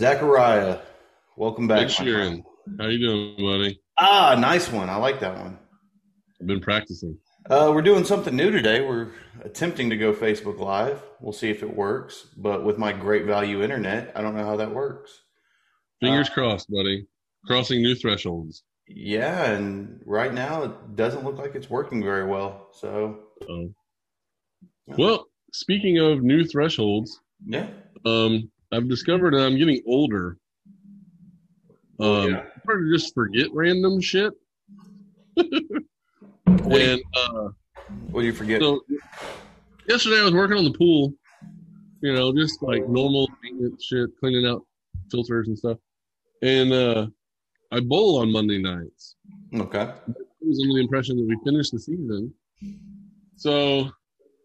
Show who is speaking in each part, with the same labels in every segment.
Speaker 1: Zachariah, welcome back.
Speaker 2: Sheeran. How you doing, buddy?
Speaker 1: Ah, nice one. I like that one.
Speaker 2: I've been practicing.
Speaker 1: Uh, we're doing something new today. We're attempting to go Facebook Live. We'll see if it works. But with my great value internet, I don't know how that works.
Speaker 2: Fingers
Speaker 1: Uh,
Speaker 2: crossed, buddy. Crossing new thresholds.
Speaker 1: Yeah, and right now it doesn't look like it's working very well. So,
Speaker 2: Oh. Well, speaking of new thresholds,
Speaker 1: yeah.
Speaker 2: um, I've discovered that I'm getting older. Um,
Speaker 1: yeah.
Speaker 2: I'm to just forget random shit. And uh,
Speaker 1: what do you forget?
Speaker 2: so yesterday I was working on the pool, you know, just like normal maintenance shit, cleaning out filters and stuff. And uh, I bowl on Monday nights.
Speaker 1: okay.
Speaker 2: I was under the impression that we finished the season. So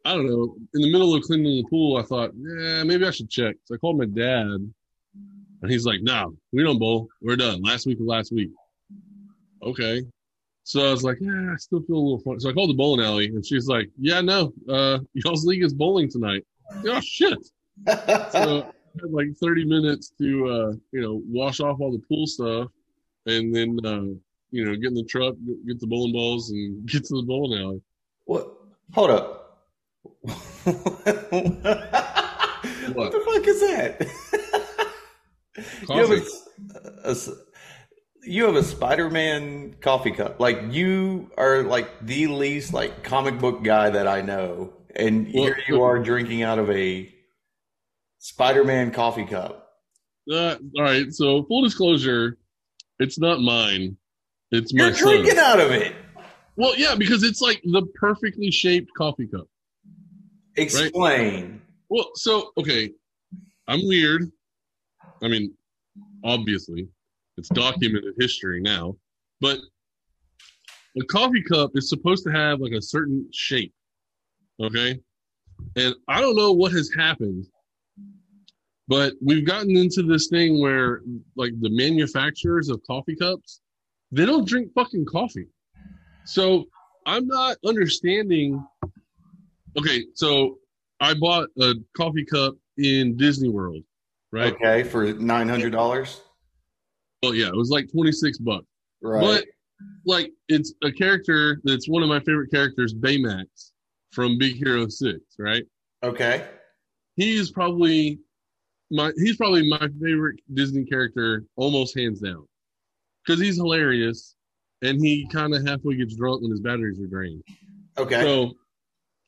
Speaker 2: I don't know. In the middle of cleaning the pool, I thought, yeah, maybe I should check. So I called my dad, and he's like, "No, we don't bowl. We're done. Last week was last week." Okay. So I was like, "Yeah, I still feel a little fun." So I called the bowling alley, and she's like, "Yeah, no, uh, y'all's league is bowling tonight." Oh shit! So I had like 30 minutes to, uh, you know, wash off all the pool stuff, and then, uh, you know, get in the truck, get- get the bowling balls, and get to the bowling alley.
Speaker 1: what? Hold up. What? the fuck is that? you have a, a you have a Spider-Man coffee cup. Like you are like the least like comic book guy that I know, and
Speaker 2: Well,
Speaker 1: here you are drinking out of a Spider-Man coffee cup.
Speaker 2: Uh, all right. So full disclosure, it's not mine. It's my
Speaker 1: You're
Speaker 2: son.
Speaker 1: drinking out of it.
Speaker 2: Well, yeah, because it's like the perfectly shaped coffee cup.
Speaker 1: Explain.
Speaker 2: Well, so okay, I'm weird. I mean, obviously, it's documented history now, but a coffee cup is supposed to have like a certain shape. Okay, and I don't know what has happened, but we've gotten into this thing where like the manufacturers of coffee cups, they don't drink fucking coffee. So I'm not understanding. Okay, so I bought a coffee cup in Disney World, right?
Speaker 1: Okay, for nine hundred dollars.
Speaker 2: Well, yeah, it was like 26 bucks.
Speaker 1: Right.
Speaker 2: But like it's a character that's one of my favorite characters, Baymax from Big Hero 6, right?
Speaker 1: okay.
Speaker 2: He's probably my he's probably my favorite Disney character almost hands down. Cuz he's hilarious and he kind of halfway gets drunk when his batteries are drained.
Speaker 1: Okay.
Speaker 2: So,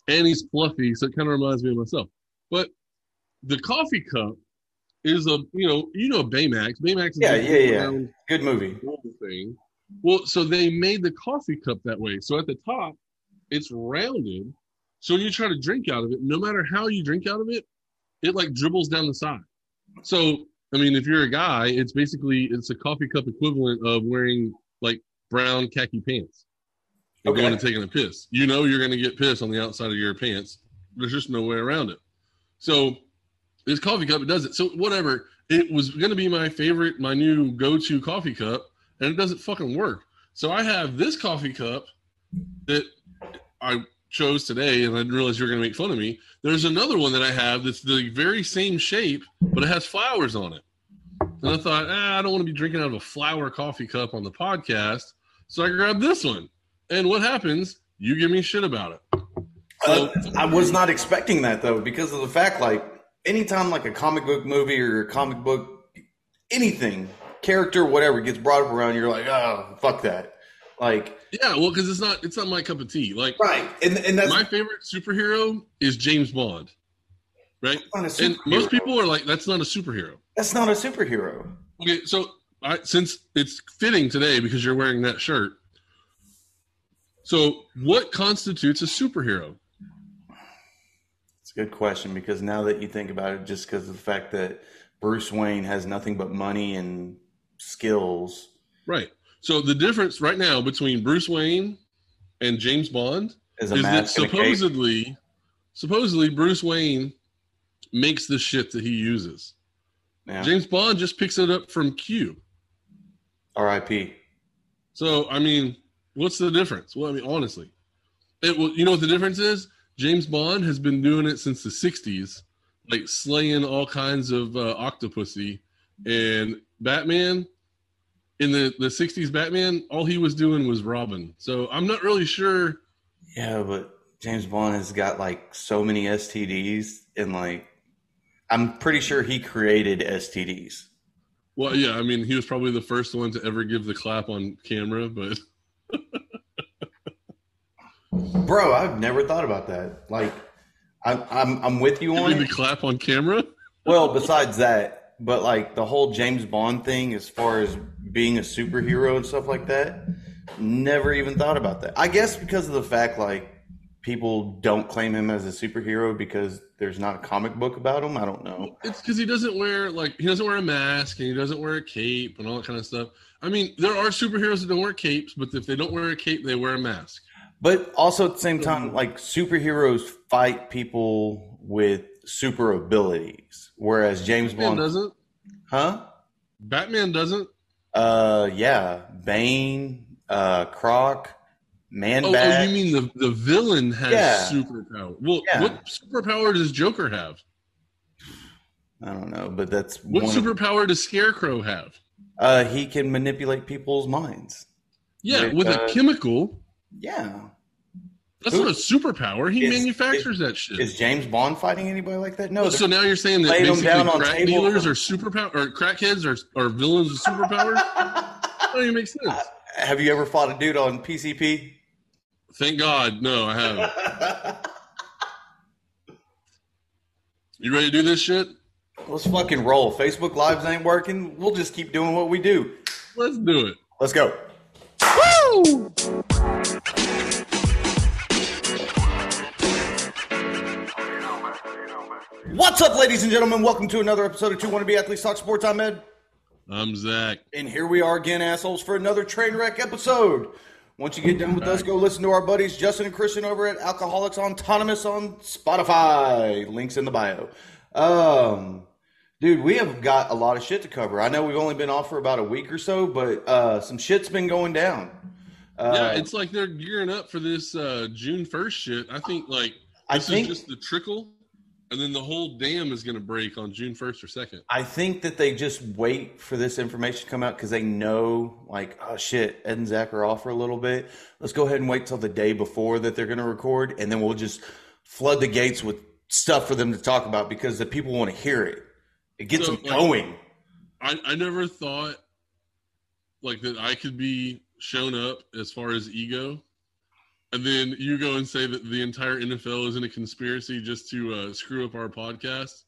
Speaker 2: and he's fluffy, so it kind of reminds me of myself. But the coffee cup is a, you know, you know Baymax. Baymax is
Speaker 1: Yeah,
Speaker 2: a
Speaker 1: yeah, yeah. Good movie.
Speaker 2: thing. Well, so they made the coffee cup that way. So at the top, it's rounded. So when you try to drink out of it, no matter how you drink out of it, it like dribbles down the side. So I mean, if you're a guy, it's basically it's a coffee cup equivalent of wearing like brown khaki pants
Speaker 1: Okay.
Speaker 2: going and taking a piss. You know you're going to get piss on the outside of your pants. There's just no way around it. So this coffee cup it does it. So whatever. It was going to be my favorite, my new go-to coffee cup, and it doesn't fucking work. So I have this coffee cup that I chose today, and I didn't realize you were going to make fun of me. There's another one that I have that's the very same shape, but it has flowers on it. And I thought, ah, I don't want to be drinking out of a flower coffee cup on the podcast. So I grabbed this one. And what happens? You give me shit about it.
Speaker 1: Uh, I was not expecting that though, because of the fact like anytime like a comic book movie or a comic book anything, character, whatever gets brought up around, you're like, oh fuck that. Like
Speaker 2: Yeah, well, because it's not it's not my cup of tea. Like
Speaker 1: Right. And and that's
Speaker 2: my favorite superhero is James Bond. Right? And most people are like, that's not a superhero.
Speaker 1: that's not a superhero.
Speaker 2: Okay, so I, since it's fitting today because you're wearing that shirt, so what constitutes a superhero?
Speaker 1: It's a good question because now that you think about it, just because of the fact that Bruce Wayne has nothing but money and skills.
Speaker 2: Right. So the difference right now between Bruce Wayne and James Bond
Speaker 1: Is
Speaker 2: is that
Speaker 1: mask and a cape.
Speaker 2: supposedly, supposedly Bruce Wayne makes the shit that he uses.
Speaker 1: Yeah.
Speaker 2: James Bond just picks it up from Q.
Speaker 1: R.I.P.
Speaker 2: So I mean, what's the difference? Well, I mean, honestly, it well, you know what the difference is? James Bond has been doing it since the '60s, like slaying all kinds of uh, octopussy And Batman in the the '60s Batman, all he was doing was robbing. So I'm not really sure.
Speaker 1: Yeah, but James Bond has got like so many STDs, and like I'm pretty sure he created STDs.
Speaker 2: Well, yeah, I mean, he was probably the first one to ever give the clap on camera, but
Speaker 1: Bro, I've never thought about that. Like, I'm I'm, I'm with you on
Speaker 2: giving
Speaker 1: it.
Speaker 2: the clap on camera.
Speaker 1: Well, besides that, but like the whole James Bond thing, as far as being a superhero and stuff like that, never even thought about that. I guess because of the fact like people don't claim him as a superhero because there's not a comic book about him. I don't know.
Speaker 2: It's because he doesn't wear like he doesn't wear a mask and he doesn't wear a cape and all that kind of stuff. I mean, there are superheroes that don't wear capes, but if they don't wear a cape, they wear a mask.
Speaker 1: But also at the same time, like superheroes fight people with super abilities, whereas James
Speaker 2: Batman
Speaker 1: Bond,
Speaker 2: doesn't.
Speaker 1: huh?
Speaker 2: Batman doesn't.
Speaker 1: Uh, yeah, Bane, uh, Croc, Man
Speaker 2: Oh, oh, you mean the the villain has
Speaker 1: Yeah.
Speaker 2: superpower? Well,
Speaker 1: Yeah.
Speaker 2: what superpower does Joker have?
Speaker 1: I don't know, but that's
Speaker 2: What
Speaker 1: one of-
Speaker 2: superpower does Scarecrow have?
Speaker 1: uh, he can manipulate people's minds.
Speaker 2: Yeah,
Speaker 1: With,
Speaker 2: with
Speaker 1: uh,
Speaker 2: a chemical.
Speaker 1: Yeah,
Speaker 2: That's
Speaker 1: who-
Speaker 2: not a superpower. He
Speaker 1: Is-
Speaker 2: manufactures that shit.
Speaker 1: is James Bond fighting anybody like that? No.
Speaker 2: So now you're saying that basically crack
Speaker 1: table-
Speaker 2: dealers are superpower or crackheads are, are villains with superpowers? that don't even make sense.
Speaker 1: Uh, have you ever fought a dude on PCP?
Speaker 2: Thank God, no, I haven't. You ready to do this shit?
Speaker 1: Let's fucking roll. Facebook Lives ain't working. We'll just keep doing what we do.
Speaker 2: Let's do it.
Speaker 1: Let's go. What's up, ladies and gentlemen? Welcome to another episode of Two Wanna Be Athletes Talk Sports. I'm Ed,
Speaker 2: I'm Zach.
Speaker 1: and here we are again, assholes, for another train wreck episode. Once you get done with us, go listen to our buddies Justin and Christian over at Alcoholics Autonomous on Spotify. Links in the bio. Um, dude, we have got a lot of shit to cover. I know we've only been off for about a week or so, but uh, some shit's been going down. Uh,
Speaker 2: yeah, it's like they're gearing up for this uh, June 1st shit. I think like
Speaker 1: I
Speaker 2: this
Speaker 1: think
Speaker 2: is just the trickle, and then the whole dam is going to break on June 1st or 2nd.
Speaker 1: I think that they just wait for this information to come out because they know, like, oh shit, Ed and Zach are off for a little bit. Let's go ahead and wait till the day before that they're going to record, and then we'll just flood the gates with stuff for them to talk about because the people want to hear it. It gets
Speaker 2: So,
Speaker 1: them
Speaker 2: like-
Speaker 1: going.
Speaker 2: I, I never thought like that I could be shown up as far as ego. And then you go and say that the entire NFL is in a conspiracy just to uh, screw up our podcast.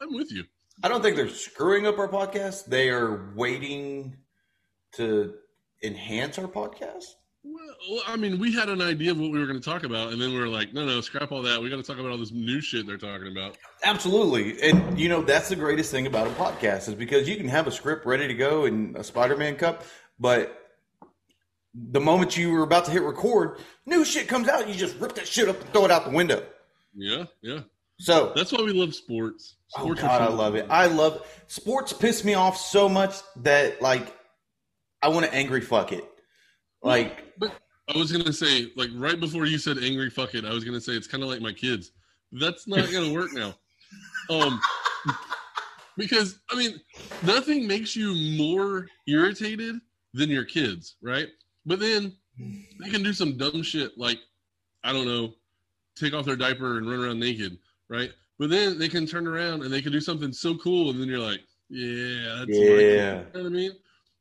Speaker 2: I'm with you.
Speaker 1: I don't think they're screwing up our podcast. They are waiting to enhance our podcast.
Speaker 2: Well, I mean, we had an idea of what we were going to talk about, and then we were like, no, no, scrap all that. We got to talk about all this new shit they're talking about.
Speaker 1: Absolutely. And you know, that's the greatest thing about a podcast is because you can have a script ready to go in a Spider-Man cup, but the moment you were about to hit record, new shit comes out, you just rip that shit up and throw it out the window.
Speaker 2: Yeah, yeah.
Speaker 1: So,
Speaker 2: That's why we love sports.
Speaker 1: oh
Speaker 2: Sports are
Speaker 1: God, I love it. I love sports piss me off so much that like I want to angry fuck it. Like
Speaker 2: But I was gonna say, like right before you said angry fuck it, I was gonna say it's kind of like my kids. That's not gonna work now. Um, because I mean, nothing makes you more irritated than your kids, right? But then they can do some dumb shit like I don't know, take off their diaper and run around naked, right? But then they can turn around and they can do something so cool, and then you're like, yeah, that's my kid.
Speaker 1: Yeah.
Speaker 2: You know what I mean?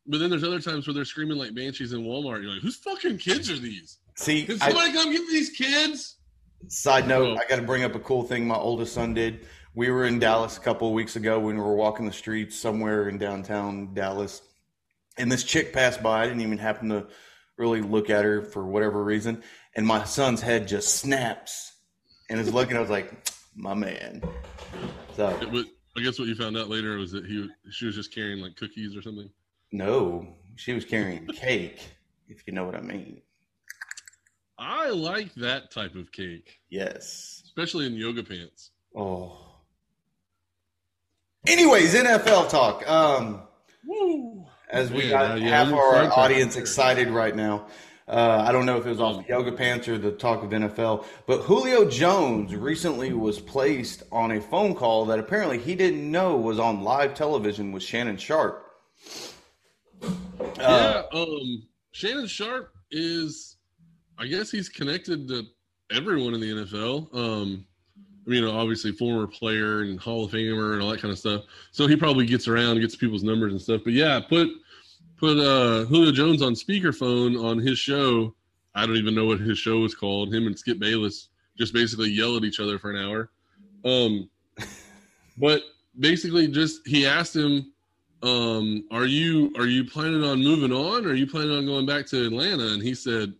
Speaker 2: But then there's other times where they're screaming like banshees in Walmart. You're like, whose fucking kids are these?
Speaker 1: see,
Speaker 2: Can
Speaker 1: I,
Speaker 2: somebody come get these kids?
Speaker 1: Side note,
Speaker 2: Oh.
Speaker 1: I got to bring up a cool thing my oldest son did. We were in Dallas a couple of weeks ago when we were walking the streets somewhere in downtown Dallas, and this chick passed by. I didn't even happen to really look at her for whatever reason, and my son's head just snaps and is looking. I was like, "My man." So
Speaker 2: It was, I guess what you found out later was that he she was just carrying like cookies or something.
Speaker 1: no, she was carrying cake, if you know what I mean.
Speaker 2: I like that type of cake,
Speaker 1: Yes.
Speaker 2: especially in yoga pants.
Speaker 1: Oh. Anyways, NFL talk. Um.
Speaker 2: Woo!
Speaker 1: As we
Speaker 2: Man,
Speaker 1: got
Speaker 2: uh, yeah,
Speaker 1: half our audience excited right now. Uh, I don't know if it was off the yoga pants or the talk of NFL, but Julio Jones recently was placed on a phone call that apparently he didn't know was on live television with Shannon Sharpe.
Speaker 2: yeah, um, Shannon Sharpe is, I guess he's connected to everyone in the NFL. Um, I know, obviously former player and Hall of Famer and all that kind of stuff. So he probably gets around, gets people's numbers and stuff. But yeah, put put uh, Julio Jones on speakerphone on his show. I don't even know what his show was called. Him and Skip Bayless just basically yell at each other for an hour. Um, but basically, just he asked him, um, "Are you are you planning on moving on? Or are you planning on going back to Atlanta?" And he said,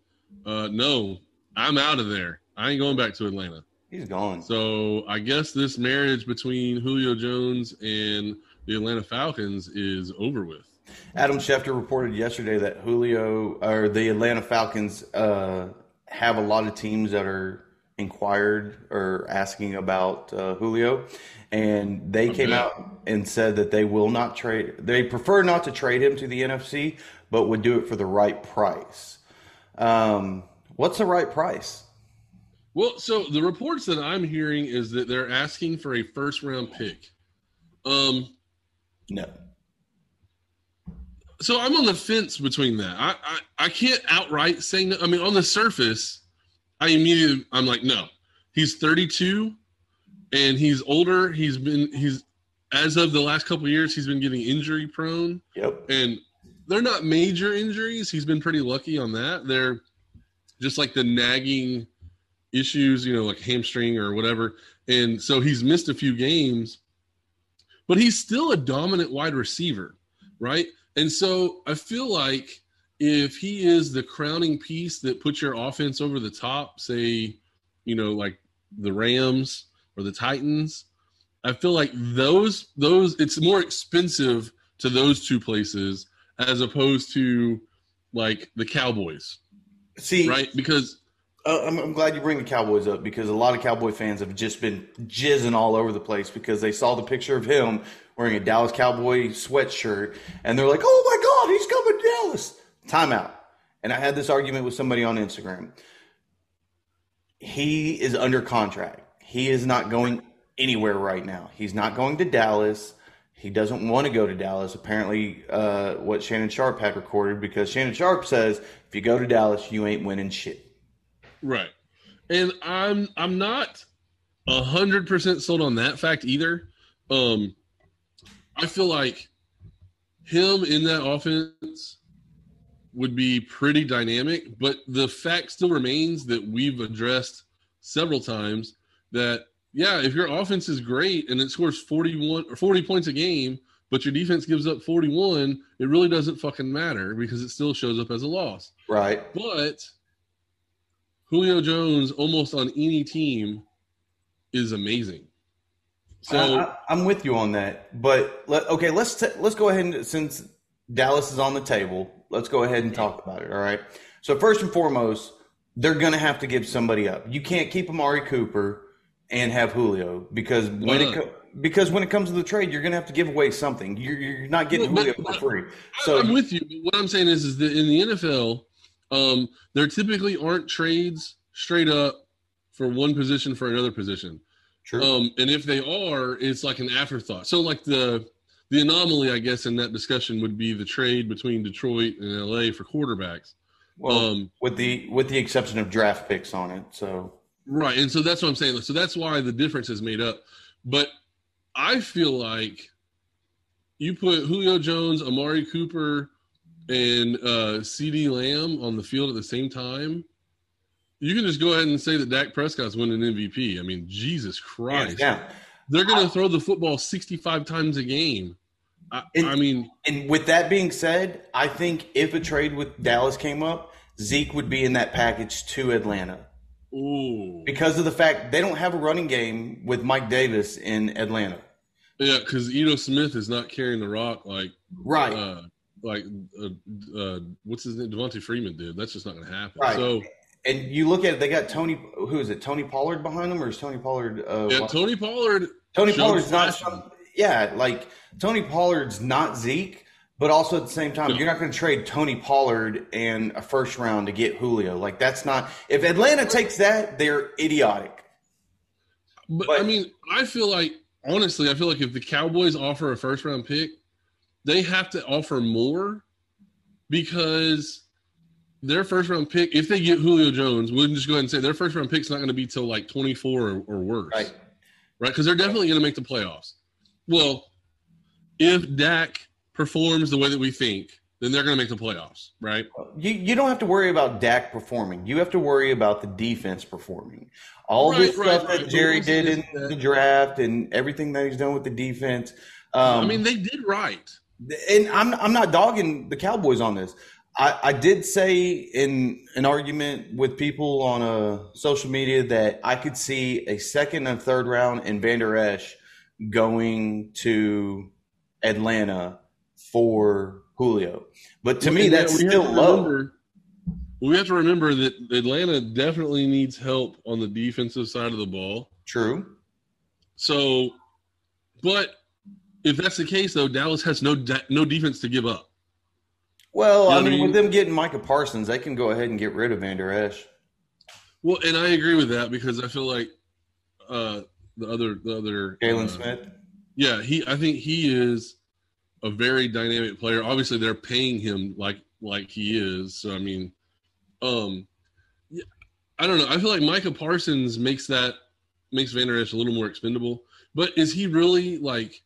Speaker 2: uh, "No, I'm out of there. I ain't going back to Atlanta."
Speaker 1: He's gone.
Speaker 2: So I guess this marriage between Julio Jones and the Atlanta Falcons is over with.
Speaker 1: Adam Schefter reported yesterday that Julio or the Atlanta Falcons uh, have a lot of teams that are inquired or asking about uh, Julio, and they came out and said that they will not trade. They prefer not to trade him to the NFC, but would do it for the right price. Um, what's the right price?
Speaker 2: Well, so the reports that I'm hearing is that they're asking for a first round pick. Um,
Speaker 1: no.
Speaker 2: So I'm on the fence between that. I, I, I can't outright say no. I mean, on the surface, I immediately I'm like, no. He's 32, and he's older. He's been he's as of the last couple years, he's been getting injury prone.
Speaker 1: Yep.
Speaker 2: And they're not major injuries. He's been pretty lucky on that. They're just like the nagging issues, you know, like hamstring or whatever. And so he's missed a few games, but he's still a dominant wide receiver, right? And so I feel like if he is the crowning piece that puts your offense over the top, say, you know, like the Rams or the Titans, I feel like those those it's more expensive to those two places as opposed to like the Cowboys.
Speaker 1: See,
Speaker 2: right? Because
Speaker 1: uh, I'm, I'm, glad you bring the Cowboys up because a lot of Cowboy fans have just been jizzing all over the place because they saw the picture of him wearing a Dallas Cowboy sweatshirt and they're like, "Oh my God, he's coming to Dallas!" Timeout. And I had this argument with somebody on Instagram. He is under contract. He is not going anywhere right now. He's not going to Dallas. He doesn't want to go to Dallas. Apparently, uh, what Shannon Sharpe had recorded because Shannon Sharpe says, if you go to Dallas, you ain't winning shit.
Speaker 2: Right. And I'm I'm not a hundred percent sold on that fact either. Um I feel like him in that offense would be pretty dynamic, but the fact still remains that we've addressed several times that yeah, if your offense is great and it scores 41 or 40 points a game, but your defense gives up 41, it really doesn't fucking matter because it still shows up as a loss.
Speaker 1: Right.
Speaker 2: But Julio Jones almost on any team is amazing.
Speaker 1: So I, am with you on that, but let, okay, let's t- let's go ahead and since Dallas is on the table, let's go ahead and talk about it. All right. So first and foremost, they're going to have to give somebody up. You can't keep Amari Cooper and have Julio because when it co- because when it comes to the trade, you're going to have to give away something. You're, you're not getting Julio for free.
Speaker 2: So I'm with you. What I'm saying is, is that in the NFL, um, there typically aren't trades straight up for one position for another position.
Speaker 1: True.
Speaker 2: Um, and if they are, it's like an afterthought. So like the the anomaly, I guess, in that discussion would be the trade between Detroit and LA for quarterbacks.
Speaker 1: Well, um, with the with the exception of draft picks on it. So
Speaker 2: right, and so that's what I'm saying. So that's why the difference is made up. But I feel like you put Julio Jones, Amari Cooper, and uh, CeeDee Lamb on the field at the same time, you can just go ahead and say that Dak Prescott's winning MVP. I mean, Jesus Christ.
Speaker 1: Yeah.
Speaker 2: They're going to throw the football 65 times a game. I,
Speaker 1: and,
Speaker 2: I, mean,
Speaker 1: and with that being said, I think if a trade with Dallas came up, Zeke would be in that package to Atlanta.
Speaker 2: Ooh.
Speaker 1: Because of the fact they don't have a running game with Mike Davis in Atlanta.
Speaker 2: Yeah, because Ito Smith is not carrying the rock like
Speaker 1: right.
Speaker 2: Uh, like uh, uh, what's his name? Devonta Freeman did. That's just not going to happen.
Speaker 1: Right.
Speaker 2: So,
Speaker 1: and you look at it, they got Tony. Who is it? Tony Pollard behind them, or is Tony Pollard? Uh,
Speaker 2: yeah, Tony Pollard.
Speaker 1: Tony Pollard's not. Some, yeah, like Tony Pollard's not Zeke, But also at the same time, you're not going to trade Tony Pollard and a first round to get Julio. Like that's not. If Atlanta takes that, they're idiotic.
Speaker 2: But,
Speaker 1: But-
Speaker 2: I mean, I feel like honestly, I feel like if the Cowboys offer a first round pick, they have to offer more because their first round pick, if they get Julio Jones, we'll just go ahead and say their first round pick's not going to be till like 24 or, or worse.
Speaker 1: Right.
Speaker 2: Right? Because they're definitely going to make the playoffs. Well, if Dak performs the way that we think, then they're going to make the playoffs, right?
Speaker 1: You you don't have to worry about Dak performing. You have to worry about the defense performing. All
Speaker 2: Right,
Speaker 1: this
Speaker 2: right,
Speaker 1: stuff
Speaker 2: right.
Speaker 1: that Jerry
Speaker 2: what I'm saying
Speaker 1: did in
Speaker 2: that-
Speaker 1: the draft and everything that he's done with the defense. Um,
Speaker 2: I mean, they did right.
Speaker 1: And I'm I'm not dogging the Cowboys on this. I, I did say in an argument with people on uh, social media that I could see a second and third round in Van Der Esch going to Atlanta for Julio. But to me, that's still low.
Speaker 2: remember- we have to remember that Atlanta definitely needs help on the defensive side of the ball.
Speaker 1: True.
Speaker 2: So, but if that's the case, though, Dallas has no no defense to give up.
Speaker 1: Well,
Speaker 2: You know
Speaker 1: I
Speaker 2: what I
Speaker 1: mean, with them getting Micah Parsons, they can go ahead and get rid of Van Der Esch.
Speaker 2: Well, and I agree with that because I feel like uh, the other the other
Speaker 1: Jaylon
Speaker 2: uh,
Speaker 1: Smith.
Speaker 2: Yeah, he. I think he is a very dynamic player. Obviously, they're paying him like like he is. So I mean, um, yeah, I don't know. I feel like Micah Parsons makes that makes Van Der Esch a little more expendable. But is he really like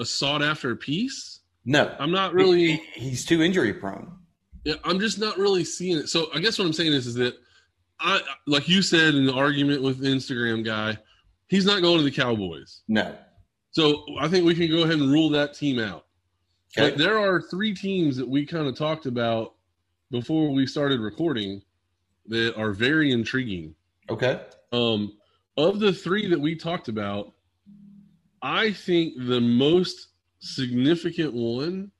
Speaker 2: a sought after piece?
Speaker 1: No,
Speaker 2: I'm not really.
Speaker 1: He- he's too injury prone.
Speaker 2: Yeah, I'm just not really seeing it. So I guess what I'm saying is, is that I, like you said in the argument with the Instagram guy, he's not going to the Cowboys.
Speaker 1: No.
Speaker 2: So I think we can go ahead and rule that team out.
Speaker 1: Okay.
Speaker 2: But there are three teams that we kind of talked about before we started recording that are very intriguing.
Speaker 1: Okay.
Speaker 2: Um, of the three that we talked about, I think the most significant one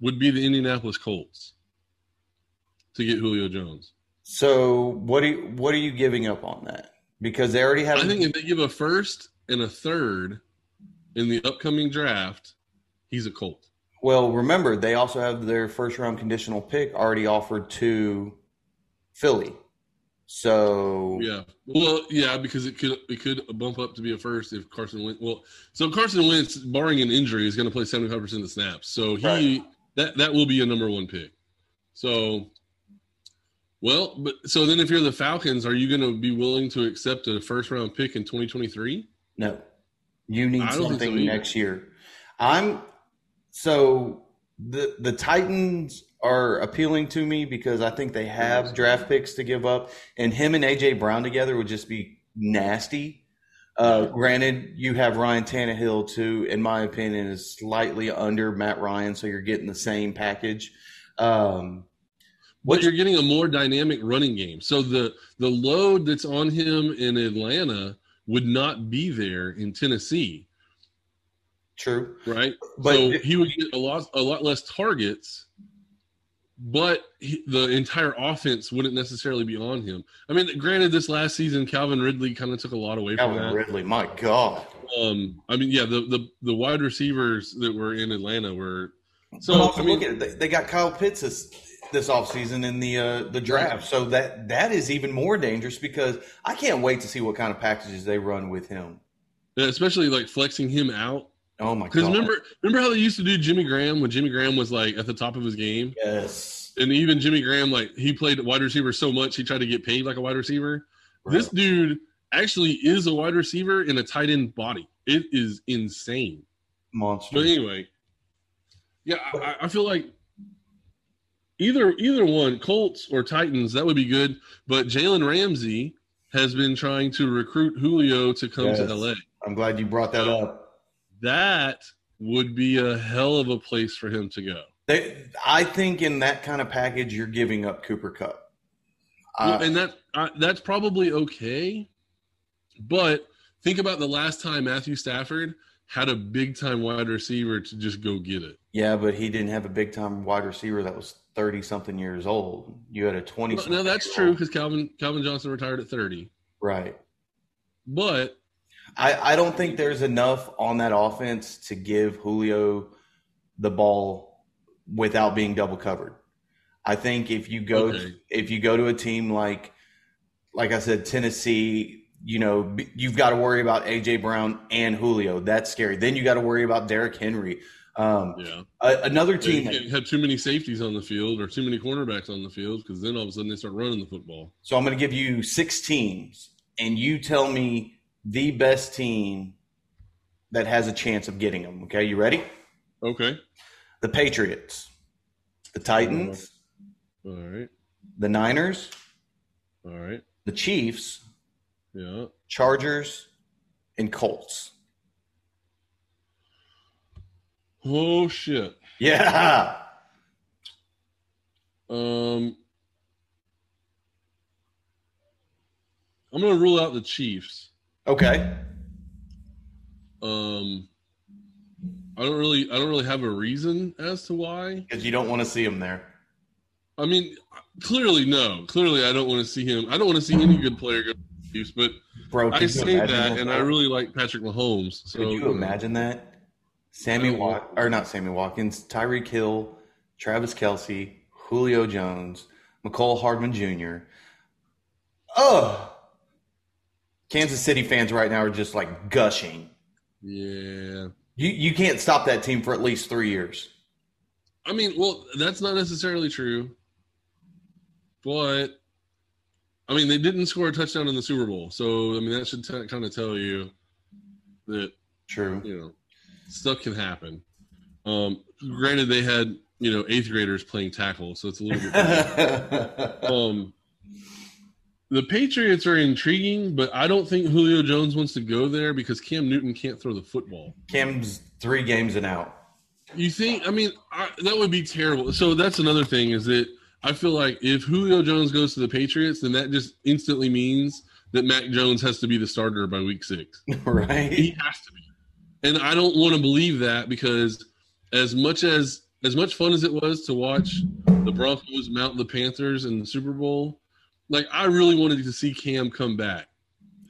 Speaker 2: would be the Indianapolis Colts to get Julio Jones.
Speaker 1: So what do you, what are you giving up on that? Because they already have.
Speaker 2: I think if they give a first and a third in the upcoming draft, he's a Colt.
Speaker 1: well, remember they also have their first round conditional pick already offered to Philly. So
Speaker 2: Yeah. Well, yeah, because it could it could bump up to be a first if Carson Wentz. Well, so Carson Wentz, barring an injury, is going to play seventy five percent of the snaps. So he
Speaker 1: Right.
Speaker 2: that that will be a number one pick. So, well, but so then if you're the Falcons, are you going to be willing to accept a first round pick in twenty twenty three?
Speaker 1: no, you need
Speaker 2: I so
Speaker 1: something next year. I'm so the the Titans are appealing to me because I think they have draft picks to give up, and him and AJ Brown together would just be nasty. Uh, granted, you have Ryan Tannehill too. In my opinion, is slightly under Matt Ryan, so you're getting the same package. Um,
Speaker 2: But you're getting a more dynamic running game. So the the load that's on him in Atlanta would not be there in Tennessee.
Speaker 1: true,
Speaker 2: right?
Speaker 1: But-
Speaker 2: so he would get a lot a lot less targets, but he, the entire offense wouldn't necessarily be on him. I mean, granted, this last season Calvin Ridley kind of took a lot away from
Speaker 1: Calvin
Speaker 2: that.
Speaker 1: Ridley. My God.
Speaker 2: Um, I mean, yeah, the, the the wide receivers that were in Atlanta were
Speaker 1: So also
Speaker 2: I mean,
Speaker 1: look at. They, they got Kyle Pitts this this offseason in the uh, the draft. So that that is even more dangerous because I can't wait to see what kind of packages they run with him.
Speaker 2: especially like flexing him out
Speaker 1: Oh my god!
Speaker 2: because remember remember how they used to do Jimmy Graham when Jimmy Graham was like at the top of his game,
Speaker 1: yes,
Speaker 2: and even Jimmy Graham like he played wide receiver so much he tried to get paid like a wide receiver. This dude actually is a wide receiver in a tight end body. It is insane.
Speaker 1: monster.
Speaker 2: But anyway, yeah, I, I feel like either either one, Colts or Titans, that would be good. But Jalen Ramsey has been trying to recruit Julio to come
Speaker 1: Yes.
Speaker 2: to LA.
Speaker 1: I'm glad you brought that up.
Speaker 2: That would be a hell of a place for him to go.
Speaker 1: They, I think in that kind of package, you're giving up Cooper Kupp.
Speaker 2: Well,
Speaker 1: Uh,
Speaker 2: and that uh, that's probably okay. But think about the last time Matthew Stafford had a big time wide receiver to just go get it.
Speaker 1: yeah, but he didn't have a big time wide receiver that was thirty something years old. You had a twenty.
Speaker 2: No, that's true because Calvin Calvin Johnson retired at thirty.
Speaker 1: Right.
Speaker 2: But
Speaker 1: I, I don't think there's enough on that offense to give Julio the ball without being double covered. I think if you go
Speaker 2: Okay.
Speaker 1: if you go to a team like like I said Tennessee, you know, you've got to worry about AJ Brown and Julio. That's scary. Then you got to worry about Derrick Henry. Um,
Speaker 2: Yeah.
Speaker 1: a- another team.
Speaker 2: can't have too many safeties on the field or too many cornerbacks on the field because then all of a sudden they start running the football.
Speaker 1: So I'm going to give you six teams, and you tell me the best team that has a chance of getting them. Okay, you ready?
Speaker 2: Okay.
Speaker 1: The Patriots, the Titans,
Speaker 2: All right.
Speaker 1: the Niners,
Speaker 2: All right.
Speaker 1: the Chiefs,
Speaker 2: Yeah.
Speaker 1: Chargers, and Colts.
Speaker 2: Oh shit.
Speaker 1: Yeah.
Speaker 2: Um, I'm gonna rule out the Chiefs.
Speaker 1: Okay.
Speaker 2: Um, I don't really, I don't really have a reason as to why.
Speaker 1: Because you don't want to see him there.
Speaker 2: I mean, clearly no. Clearly, I don't want to see him. I don't want to see any good player go to the Chiefs. But
Speaker 1: Bro,
Speaker 2: I say that, and I really like Patrick Mahomes. So
Speaker 1: Could you imagine that? Sammy Wat or not Sammy Watkins, Tyreek Hill, Travis Kelce, Julio Jones, Mecole Hardman Jr. Oh, Kansas City fans right now are just like gushing.
Speaker 2: Yeah.
Speaker 1: You you can't stop that team for at least three years.
Speaker 2: I mean, well, that's not necessarily true. But I mean, they didn't score a touchdown in the Super Bowl, so I mean that should t- kind of tell you that
Speaker 1: True.
Speaker 2: you know stuff can happen. Um, granted, they had you know eighth graders playing tackle, so it's a little bit. um, the Patriots are intriguing, but I don't think Julio Jones wants to go there because Cam Newton can't throw the football.
Speaker 1: Cam's three games and out.
Speaker 2: You think? I mean, I, that would be terrible. So that's another thing is that I feel like if Julio Jones goes to the Patriots, then that just instantly means that Mac Jones has to be the starter by week six.
Speaker 1: Right?
Speaker 2: He has to be, and I don't want to believe that because as much as as much fun as it was to watch the Broncos mount the Panthers in the Super Bowl, like I really wanted to see Cam come back.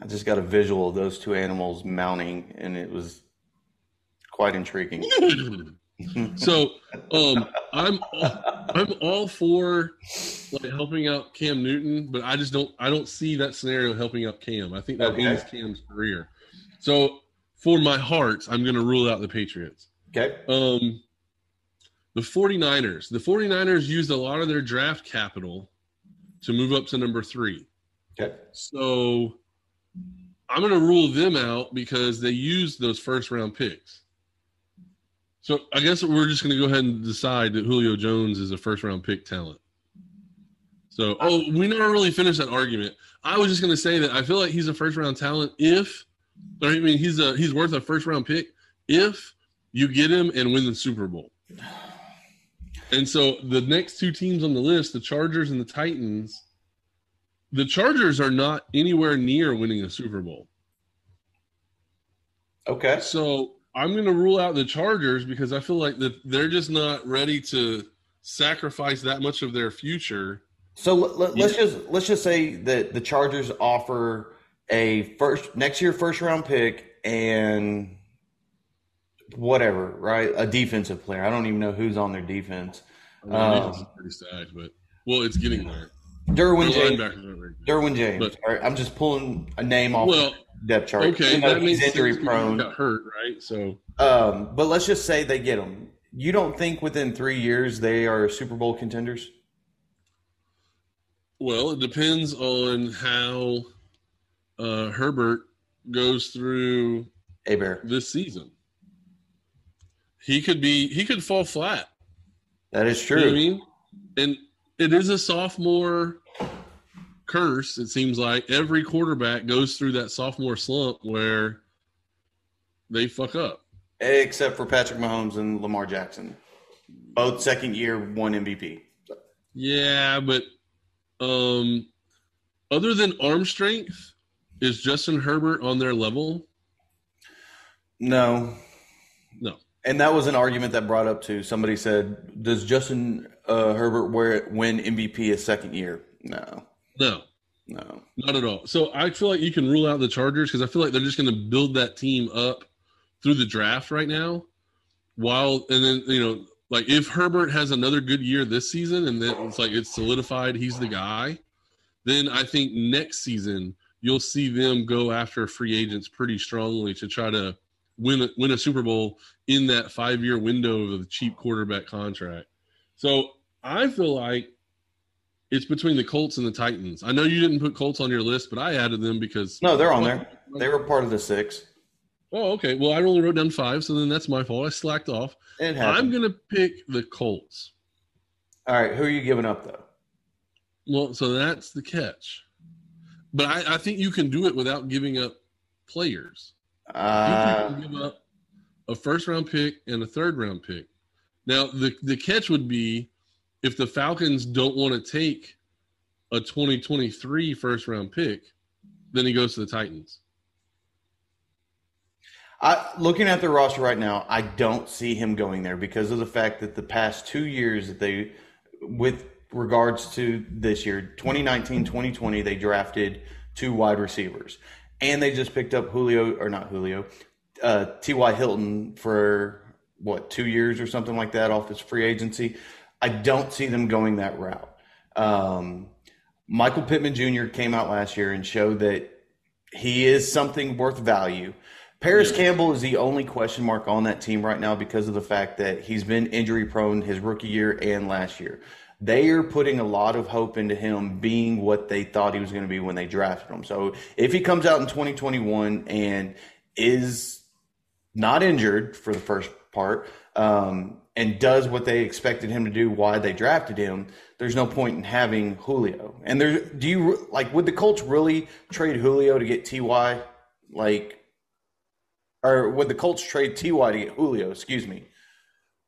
Speaker 1: I just got a visual of those two animals mounting, and it was quite intriguing.
Speaker 2: so um i'm all, i'm all for like helping out cam newton but i just don't i don't see that scenario helping out cam i think that
Speaker 1: Okay.
Speaker 2: ends cam's career so for my heart i'm going to rule out the patriots
Speaker 1: Okay.
Speaker 2: um the 49ers the 49ers used a lot of their draft capital to move up to number three
Speaker 1: Okay.
Speaker 2: so I'm going to rule them out because they used those first round picks. So I guess we're just going to go ahead and decide that Julio Jones is a first round pick talent. So, oh, we never really finished that argument. I was just going to say that I feel like he's a first round talent if, or I mean, he's a he's worth a first round pick if you get him and win the Super Bowl. And so the next two teams on the list, the Chargers and the Titans, the Chargers are not anywhere near winning a Super Bowl.
Speaker 1: Okay.
Speaker 2: So I'm going to rule out the Chargers because I feel like that they're just not ready to sacrifice that much of their future.
Speaker 1: So let, let's just let's just say that the Chargers offer a first next year first round pick and whatever, right? A defensive player. I don't even know who's on their defense.
Speaker 2: Mean,
Speaker 1: Um,
Speaker 2: pretty stacked, but well, it's getting there.
Speaker 1: Derwin James.
Speaker 2: linebackers aren't very good.
Speaker 1: Derwin James.
Speaker 2: But-
Speaker 1: All right, I'm just pulling a name off
Speaker 2: Well,
Speaker 1: the depth chart.
Speaker 2: okay,
Speaker 1: even though
Speaker 2: that
Speaker 1: he's
Speaker 2: makes
Speaker 1: injury
Speaker 2: sense because he
Speaker 1: prone.
Speaker 2: got hurt, right? So
Speaker 1: Um, but let's just say they get him. You don't think within three years they are Super Bowl contenders?
Speaker 2: Well, it depends on how uh, Herbert goes through
Speaker 1: A Bear.
Speaker 2: this season. He could be he could fall flat.
Speaker 1: That is
Speaker 2: You know I mean? And it is a sophomore curse, it seems like. Every quarterback goes through that sophomore slump where they fuck up.
Speaker 1: Except for Patrick Mahomes and Lamar Jackson. Both second year, one MVP.
Speaker 2: Yeah, but um other than arm strength, is Justin Herbert on their level?
Speaker 1: No. And that was an argument that brought up too. Somebody said, "Does Justin uh, Herbert wear, win MVP his second year?" No,
Speaker 2: No.
Speaker 1: no.
Speaker 2: Not at all. So I feel like you can rule out the Chargers because I feel like they're just going to build that team up through the draft right now, while and then you know like if Herbert has another good year this season and then it's like it's solidified he's the guy, then I think next season you'll see them go after free agents pretty strongly to try to win a, win a Super Bowl in that five year window of the cheap quarterback contract. So I feel like it's between the Colts and the Titans. I know you didn't put Colts on your list, but I added them because
Speaker 1: no, they're on there. They were part of the six.
Speaker 2: Oh, okay. Well, I only wrote down five, so then that's my fault. I slacked off. I'm going to pick the Colts.
Speaker 1: All right. Who are you giving up, though?
Speaker 2: Well, so that's the catch. But I, I think you can do it without giving up players.
Speaker 1: Uh,
Speaker 2: give up a first round pick and a third round pick. Now, the, the catch would be if the Falcons don't want to take a 2023 first round pick, then he goes to the Titans.
Speaker 1: I, looking at the roster right now, I don't see him going there because of the fact that the past two years that they, with regards to this year, 2019, 2020, they drafted two wide receivers. And they just picked up Julio, or not Julio, uh, T.Y. Hilton for what, two years or something like that off his free agency. I don't see them going that route. Um, Michael Pittman Jr. came out last year and showed that he is something worth value. Parris yeah. Campbell is the only question mark on that team right now because of the fact that he's been injury prone his rookie year and last year. They are putting a lot of hope into him being what they thought he was going to be when they drafted him. So if he comes out in 2021 and is not injured for the first part um, and does what they expected him to do, why they drafted him, there's no point in having Julio. And there, do you like would the Colts really trade Julio to get Ty? Like or would the Colts trade Ty to get Julio? Excuse me.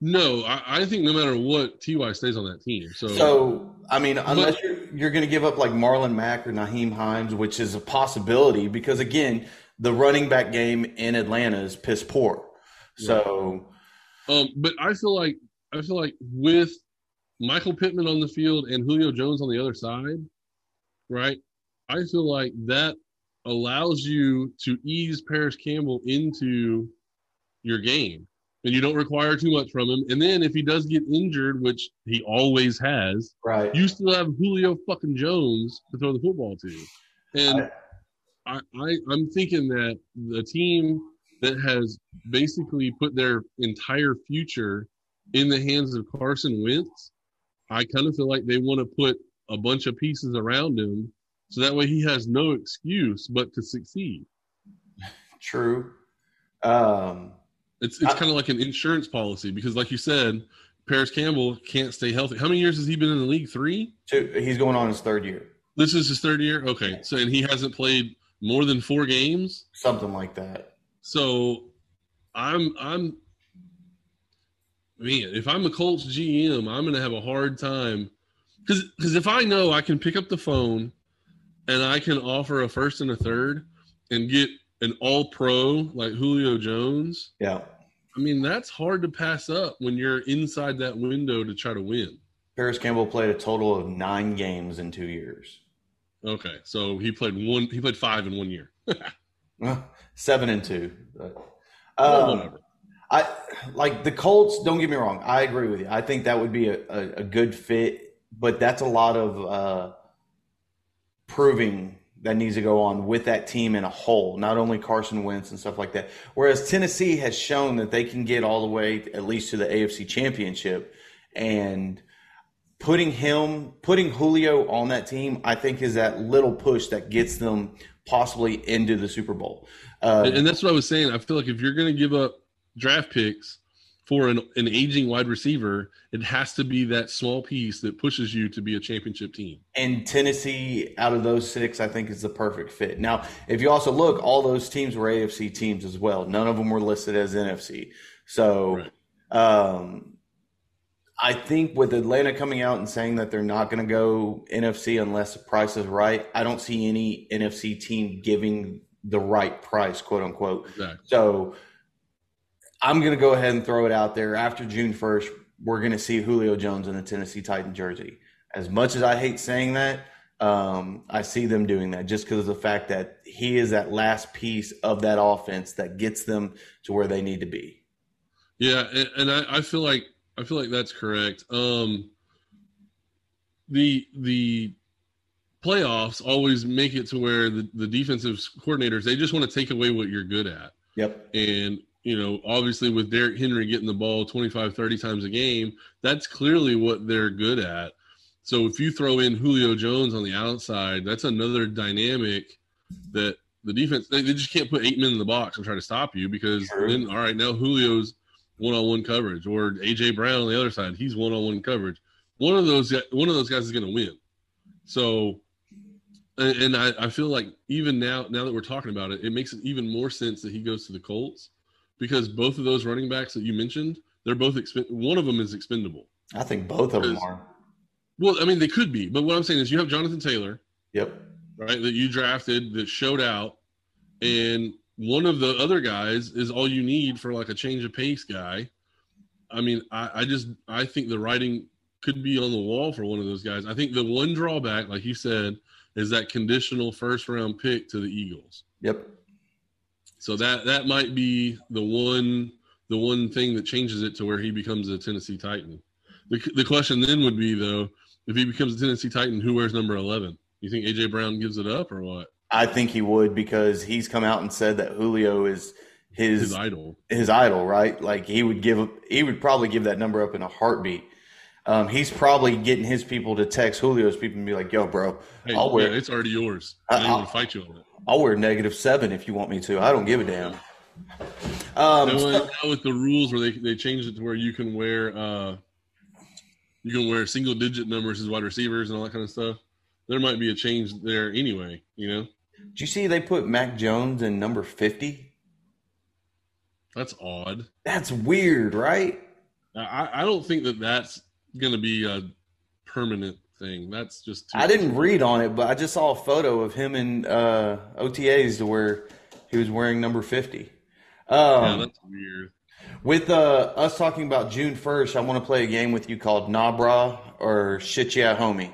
Speaker 2: No, I, I, think no matter what, Ty stays on that team. So,
Speaker 1: so I mean, unless but, you're you're going to give up like Marlon Mack or Nyheim Hines, which is a possibility, because again, the running back game in Atlanta is piss poor. So,
Speaker 2: um, but I feel like I feel like with Michael Pittman on the field and Julio Jones on the other side, right? I feel like that allows you to ease Parris Campbell into your game. And you don't require too much from him. And then if he does get injured, which he always has,
Speaker 1: right,
Speaker 2: you still have Julio fucking Jones to throw the football to. And I, I I'm thinking that the team that has basically put their entire future in the hands of Carson Wentz, I kind of feel like they want to put a bunch of pieces around him so that way he has no excuse but to succeed.
Speaker 1: True. Um,
Speaker 2: it's it's kind of like an insurance policy because, like you said, Parris Campbell can't stay healthy. How many years has he been in the league? Three.
Speaker 1: Two. He's going on his third year.
Speaker 2: This is his third year. Okay, so and he hasn't played more than four games.
Speaker 1: Something like that.
Speaker 2: So, I'm I'm man. If I'm a Colts GM, I'm going to have a hard time because because if I know I can pick up the phone and I can offer a first and a third and get an all pro like Julio Jones.
Speaker 1: Yeah.
Speaker 2: I mean, that's hard to pass up when you're inside that window to try to win.
Speaker 1: Parris Campbell played a total of nine games in two years.
Speaker 2: Okay. So he played one, he played five in one year.
Speaker 1: Seven and two. Um, whatever. I like the Colts. Don't get me wrong. I agree with you. I think that would be a, a, a good fit, but that's a lot of uh, proving that needs to go on with that team in a whole, not only Carson Wentz and stuff like that. Whereas Tennessee has shown that they can get all the way at least to the AFC championship and putting him, putting Julio on that team, I think is that little push that gets them possibly into the Super Bowl.
Speaker 2: Uh, and that's what I was saying. I feel like if you're going to give up draft picks for an, an aging wide receiver, it has to be that small piece that pushes you to be a championship team.
Speaker 1: And Tennessee, out of those six, I think is the perfect fit. Now, if you also look, all those teams were AFC teams as well. None of them were listed as NFC. So, right. um, I think with Atlanta coming out and saying that they're not going to go NFC unless the price is right, I don't see any NFC team giving the right price, quote unquote. Exactly. So I'm going to go ahead and throw it out there. After June 1st, we're going to see Julio Jones in the Tennessee Titan jersey. As much as I hate saying that, um, I see them doing that just because of the fact that he is that last piece of that offense that gets them to where they need to be.
Speaker 2: Yeah, and, and I, I feel like I feel like that's correct. Um, the the playoffs always make it to where the, the defensive coordinators they just want to take away what you're good at.
Speaker 1: Yep.
Speaker 2: And you know, obviously with Derrick Henry getting the ball 25, 30 times a game, that's clearly what they're good at. So if you throw in Julio Jones on the outside, that's another dynamic that the defense they, they just can't put eight men in the box and try to stop you because
Speaker 1: True.
Speaker 2: then all right now Julio's one on one coverage or AJ Brown on the other side he's one on one coverage. One of those one of those guys is going to win. So and, and I, I feel like even now now that we're talking about it, it makes it even more sense that he goes to the Colts because both of those running backs that you mentioned, they're both expen- one of them is expendable.
Speaker 1: I think both of them are.
Speaker 2: Well, I mean they could be, but what I'm saying is you have Jonathan Taylor,
Speaker 1: Yep.
Speaker 2: right, that you drafted that showed out, and one of the other guys is all you need for like a change of pace guy. I mean, I, I just I think the writing could be on the wall for one of those guys. I think the one drawback, like you said, is that conditional first round pick to the Eagles.
Speaker 1: Yep.
Speaker 2: So that that might be the one the one thing that changes it to where he becomes a Tennessee Titan. The the question then would be though, if he becomes a Tennessee Titan, who wears number eleven? You think AJ Brown gives it up or what?
Speaker 1: I think he would because he's come out and said that Julio is his
Speaker 2: His idol.
Speaker 1: his idol, right? Like he would give he would probably give that number up in a heartbeat. Um, he's probably getting his people to text Julio's people and be like, "Yo, bro,
Speaker 2: Hey,
Speaker 1: I'll wear
Speaker 2: yeah, it's already yours.
Speaker 1: I-
Speaker 2: I don't
Speaker 1: I'll-
Speaker 2: fight you on it.
Speaker 1: I'll wear negative seven if you want me to. I don't give a damn." Um, so-
Speaker 2: now with the rules where they they changed it to where you can wear uh you can wear single digit numbers as wide receivers and all that kind of stuff. There might be a change there anyway, you know?
Speaker 1: Do you see they put Mac Jones in number fifty?
Speaker 2: That's odd.
Speaker 1: That's weird, right?
Speaker 2: I, I don't think that that's going to be a permanent thing. That's just too
Speaker 1: I didn't read on it, but I just saw a photo of him in uh, OTAs to where he was wearing number fifty.
Speaker 2: Yeah,
Speaker 1: Um,
Speaker 2: that's weird.
Speaker 1: With uh, us talking about June 1st, I want to play a game with you called Nah Bruh or Shit Yeah Homie.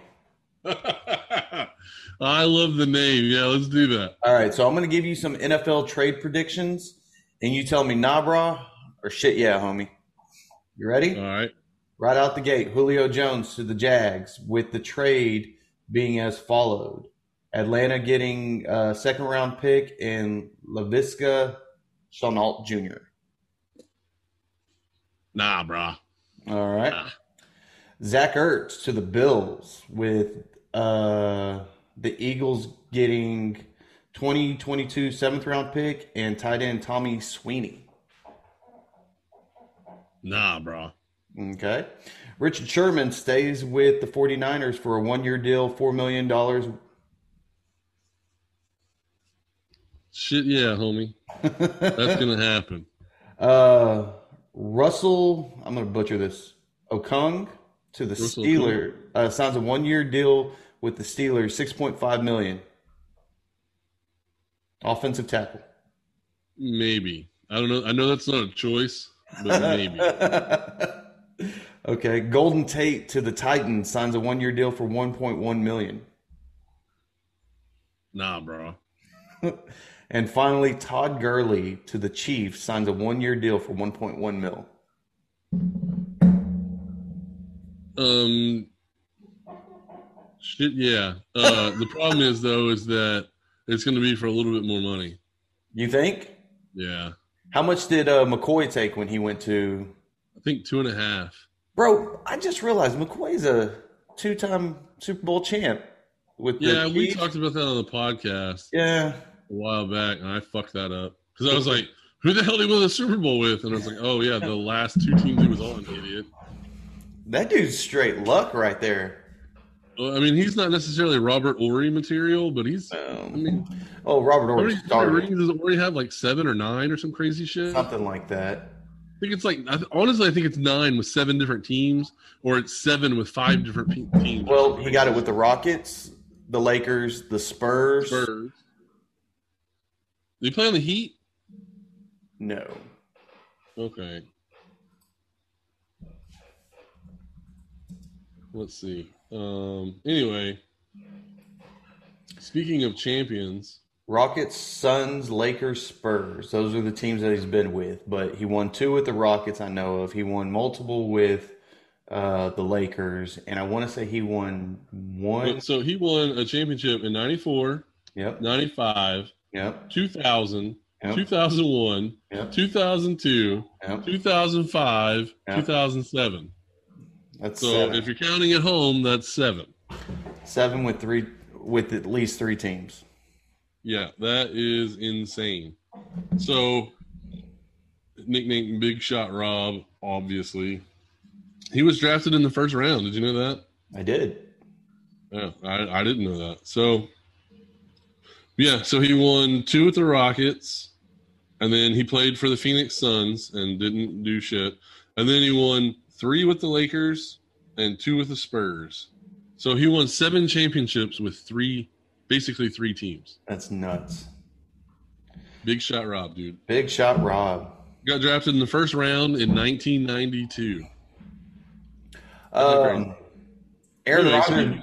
Speaker 2: I love the name. Yeah, let's do that.
Speaker 1: All right, so I'm going to give you some NFL trade predictions, and you tell me Nah Bruh or Shit Yeah Homie. You ready?
Speaker 2: All right.
Speaker 1: Right out the gate, Julio Jones to the Jags with the trade being as followed. Atlanta getting a second round pick and Laviska Shenault Jr.
Speaker 2: Nah, brah.
Speaker 1: All right.
Speaker 2: Nah.
Speaker 1: Zach Ertz to the Bills with uh, the Eagles getting 2022 seventh round pick and tight end Tommy Sweeney.
Speaker 2: Nah, brah.
Speaker 1: Okay. Richard Sherman stays with the 49ers for a one year deal, $4 million.
Speaker 2: Shit, yeah, homie. That's going to happen.
Speaker 1: Uh, Russell, I'm going to butcher this. Okung to the
Speaker 2: Russell
Speaker 1: Steelers uh, signs a one year deal with the Steelers, 6.5 million. Offensive tackle.
Speaker 2: Maybe. I don't know. I know that's not a choice, but maybe.
Speaker 1: okay, Golden Tate to the Titans signs a one-year deal for 1.1 million.
Speaker 2: Nah, bro.
Speaker 1: And finally, Todd Gurley to the Chiefs signs a one-year deal for 1.1 mil.
Speaker 2: Um, shit, yeah. Uh, the problem is though is that it's going to be for a little bit more money.
Speaker 1: You think?
Speaker 2: Yeah,
Speaker 1: How much did uh, McCoy take when he went to?
Speaker 2: I think two and a half.
Speaker 1: Bro, I just realized McCoy's a two-time Super Bowl champ. With the
Speaker 2: Yeah, we
Speaker 1: Chiefs.
Speaker 2: talked about that on the podcast
Speaker 1: Yeah,
Speaker 2: a while back, and I fucked that up because I was like, "Who the hell did he win the Super Bowl with?" And I was like, "Oh yeah, the last two teams he was on, idiot."
Speaker 1: that dude's straight luck right there.
Speaker 2: Well, I mean, he's not necessarily Robert Horry material, but he's. I
Speaker 1: Um,
Speaker 2: mean,
Speaker 1: oh, Robert
Speaker 2: how
Speaker 1: Orr
Speaker 2: many, how many rings does Horry have? Like seven or nine or some crazy shit.
Speaker 1: Something like that.
Speaker 2: Think it's like honestly, I think it's nine with seven different teams, or it's seven with five different teams.
Speaker 1: Well, he got it with the Rockets, the Lakers, the Spurs.
Speaker 2: Spurs. Did he play on the Heat?
Speaker 1: No.
Speaker 2: Okay. Let's see. Um, anyway, speaking of champions,
Speaker 1: Rockets, Suns, Lakers, Spurs. Those are the teams that he's been with. But he won two with the Rockets, I know of. He won multiple with uh, the Lakers, and I want to say he won one.
Speaker 2: So he won a championship in 94,
Speaker 1: Yep,
Speaker 2: 95,
Speaker 1: yep,
Speaker 2: 2000,
Speaker 1: Yep.
Speaker 2: 2001,
Speaker 1: yep,
Speaker 2: 2002,
Speaker 1: yep.
Speaker 2: 2005,
Speaker 1: Yep.
Speaker 2: 2007.
Speaker 1: That's
Speaker 2: So
Speaker 1: seven.
Speaker 2: if you're counting at home, that's seven.
Speaker 1: seven with three, with at least three teams.
Speaker 2: Yeah, that is insane. So, nickname Big Shot Rob, obviously. He was drafted in the first round. Did you know that?
Speaker 1: I did.
Speaker 2: Yeah, I, I didn't know that. So, yeah, so he won two with the Rockets, and then he played for the Phoenix Suns and didn't do shit. And then he won three with the Lakers and two with the Spurs. So he won seven championships with three, basically three teams.
Speaker 1: That's nuts.
Speaker 2: Big shot, Rob, dude.
Speaker 1: Big shot, Rob.
Speaker 2: Got drafted in the first round in 1992.
Speaker 1: Um, Aaron Rodgers.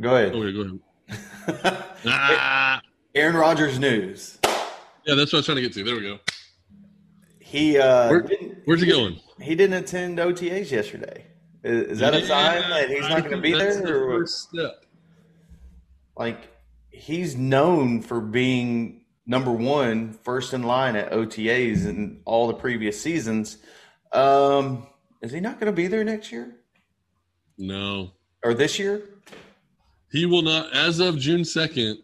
Speaker 1: Go ahead.
Speaker 2: Oh, yeah, go ahead. Ah,
Speaker 1: Aaron Rodgers news.
Speaker 2: yeah, that's what I was trying to get to. There we go.
Speaker 1: He uh,
Speaker 2: Where-
Speaker 1: didn't,
Speaker 2: Where's he going?
Speaker 1: he didn't attend OTAs yesterday. Is, is that a sign that he's not going to be
Speaker 2: That's
Speaker 1: there?
Speaker 2: the
Speaker 1: Or, what?
Speaker 2: step.
Speaker 1: Like he's known for being number one, first in line at OTAs in all the previous seasons. Um, is he not going to be there next year
Speaker 2: No,
Speaker 1: or this year?
Speaker 2: he will not. As of June 2nd,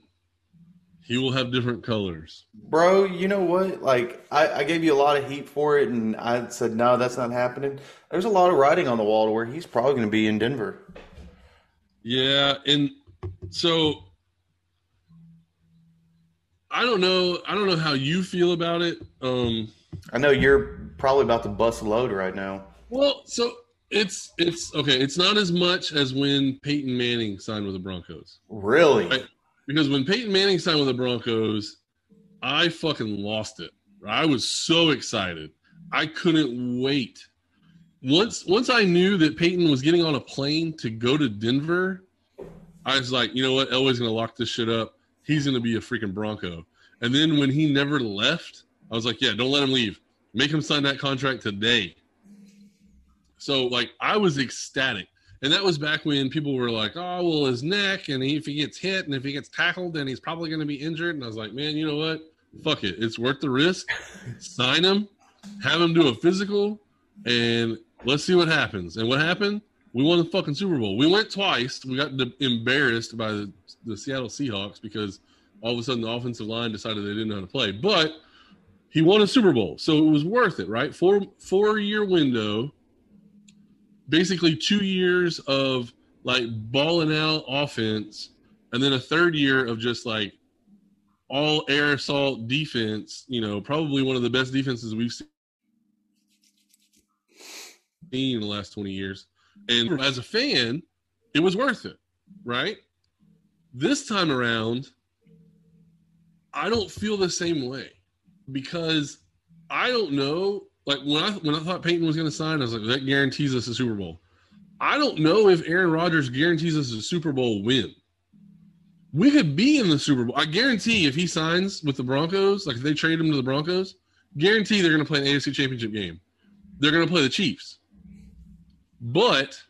Speaker 2: he will have different colors.
Speaker 1: Bro, you know what? Like, I, I gave you a lot of heat for it, and I said, no, that's not happening. There's a lot of writing on the wall to where he's probably going to be in Denver.
Speaker 2: Yeah, and so I don't know. I don't know how you feel about it. Um,
Speaker 1: I know you're probably about to bust a load right now.
Speaker 2: well, so it's it's okay. It's not as much as when Peyton Manning signed with the Broncos.
Speaker 1: Really?
Speaker 2: Right. Because when Peyton Manning signed with the Broncos, I fucking lost it. I was so excited. I couldn't wait. Once once I knew that Peyton was getting on a plane to go to Denver, I was like, you know what? Elway's gonna lock this shit up. He's gonna be a freaking Bronco. And then when he never left, I was like, yeah, don't let him leave. Make him sign that contract today. So like I was ecstatic. And that was back when people were like, "Oh, well, his neck, and if he gets hit, and if he gets tackled, then he's probably going to be injured." And I was like, "Man, you know what? Fuck it. It's worth the risk. Sign him, have him do a physical, and let's see what happens." And what happened? We won the fucking Super Bowl. We went twice. We got embarrassed by the, the Seattle Seahawks because all of a sudden the offensive line decided they didn't know how to play. But he won a Super Bowl, so it was worth it, right? Four four year window basically two years of like balling out offense and then a third year of just like all air assault defense you know probably one of the best defenses we've seen in the last 20 years and as a fan it was worth it right this time around i don't feel the same way because i don't know like when I when I thought Peyton was going to sign, I was like, that guarantees us a Super Bowl. I don't know if Aaron Rodgers guarantees us a Super Bowl win. We could be in the Super Bowl. I guarantee if he signs with the Broncos, like if they trade him to the Broncos, guarantee they're going to play an AFC Championship game. They're going to play the Chiefs. But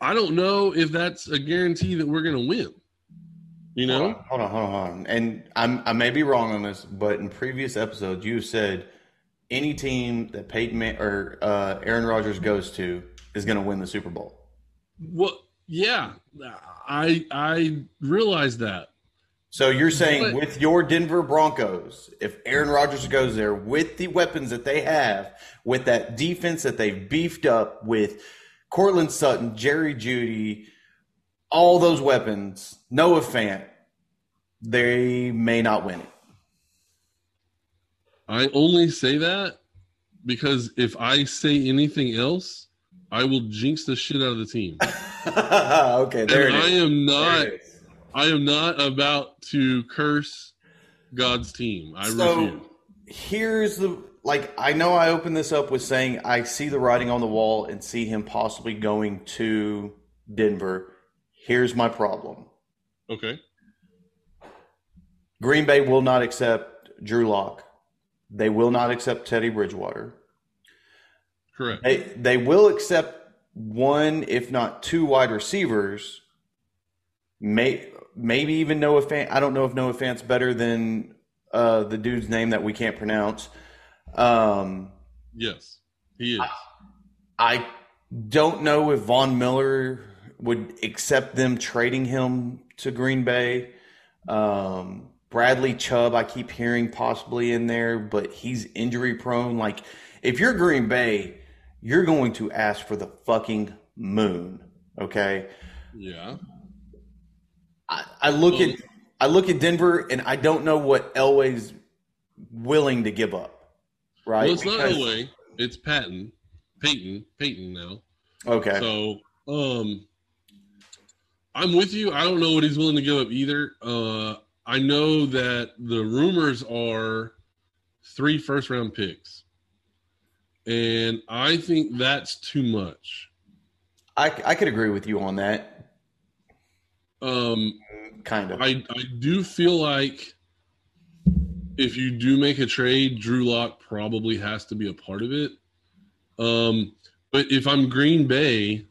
Speaker 2: I don't know if that's a guarantee that we're going to win. You know?
Speaker 1: Hold on, hold on, hold on. And I'm, I may be wrong on this, but in previous episodes, you said any team that Peyton or uh, Aaron Rodgers goes to is going to win the Super Bowl.
Speaker 2: Well, yeah, I I realize that.
Speaker 1: So you're saying
Speaker 2: But-
Speaker 1: with your Denver Broncos, if Aaron Rodgers goes there with the weapons that they have, with that defense that they've beefed up with Courtland Sutton, Jerry Jeudy, all those weapons, Noah Fant, they may not win it.
Speaker 2: I only say that because if I say anything else, I will jinx the shit out of the team.
Speaker 1: okay, there
Speaker 2: and
Speaker 1: it
Speaker 2: I am not
Speaker 1: There it is.
Speaker 2: I am not about to curse God's team. I
Speaker 1: So
Speaker 2: refuse.
Speaker 1: here's the like I know I opened this up with saying I see the writing on the wall and see him possibly going to Denver. Here's my problem.
Speaker 2: Okay.
Speaker 1: Green Bay will not accept Drew Lock. They will not accept Teddy Bridgewater.
Speaker 2: Correct.
Speaker 1: They they will accept one, if not two, wide receivers. May maybe even Noah Fant. I don't know if Noah Fant's better than uh, the dude's name that we can't pronounce. Um,
Speaker 2: yes, he is.
Speaker 1: I don't know if Von Miller would accept them trading him to Green Bay. Um, Bradley Chubb, I keep hearing possibly in there, but he's injury prone. Like, if you're Green Bay, you're going to ask for the fucking moon. Okay.
Speaker 2: Yeah.
Speaker 1: I, I look at I look at Denver and I don't know what Elway's willing to give up. Right?
Speaker 2: Well, it's not
Speaker 1: Because-
Speaker 2: Elway. It's Paton. Peyton. Peyton now.
Speaker 1: Okay.
Speaker 2: So, um, I'm with you. I don't know what he's willing to give up either. Uh, I know that the rumors are three first round picks, and I think that's too much.
Speaker 1: I, I could agree with you on that.
Speaker 2: Um,
Speaker 1: Kind of.
Speaker 2: I I do feel like if you do make a trade, Drew Lock probably has to be a part of it. Um, but if I'm Green Bay,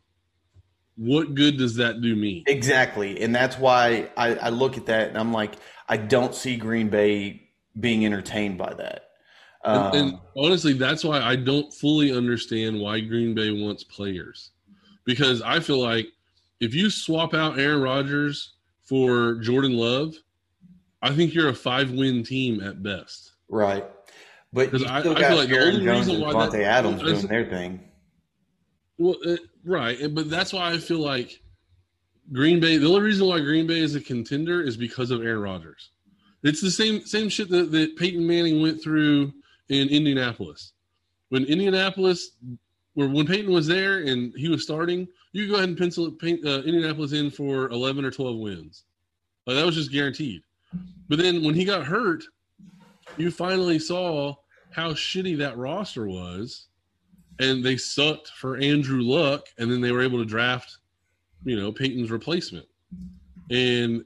Speaker 2: what good does that do me?
Speaker 1: Exactly. And that's why I, I look at that and I'm like, I don't see Green Bay being entertained by that. Um,
Speaker 2: And, and honestly, that's why I don't fully understand why Green Bay wants players. Because I feel like if you swap out Aaron Rodgers for Jordan Love, I think you're a five win team at best.
Speaker 1: right. But you
Speaker 2: I-
Speaker 1: still
Speaker 2: I
Speaker 1: got
Speaker 2: feel like the only
Speaker 1: Jones
Speaker 2: reason why
Speaker 1: Davante
Speaker 2: that-
Speaker 1: Adams doing their thing.
Speaker 2: Well, uh, right, but that's why I feel like Green Bay. The only reason why Green Bay is a contender is because of Aaron Rodgers. It's the same same shit that, that Peyton Manning went through in Indianapolis. When Indianapolis, where when Peyton was there and he was starting, you could go ahead and pencil paint, uh, Indianapolis in for eleven or twelve wins. Like that was just guaranteed. But then when he got hurt, you finally saw how shitty that roster was and they sucked for Andrew Luck, and then they were able to draft, you know, Peyton's replacement. And,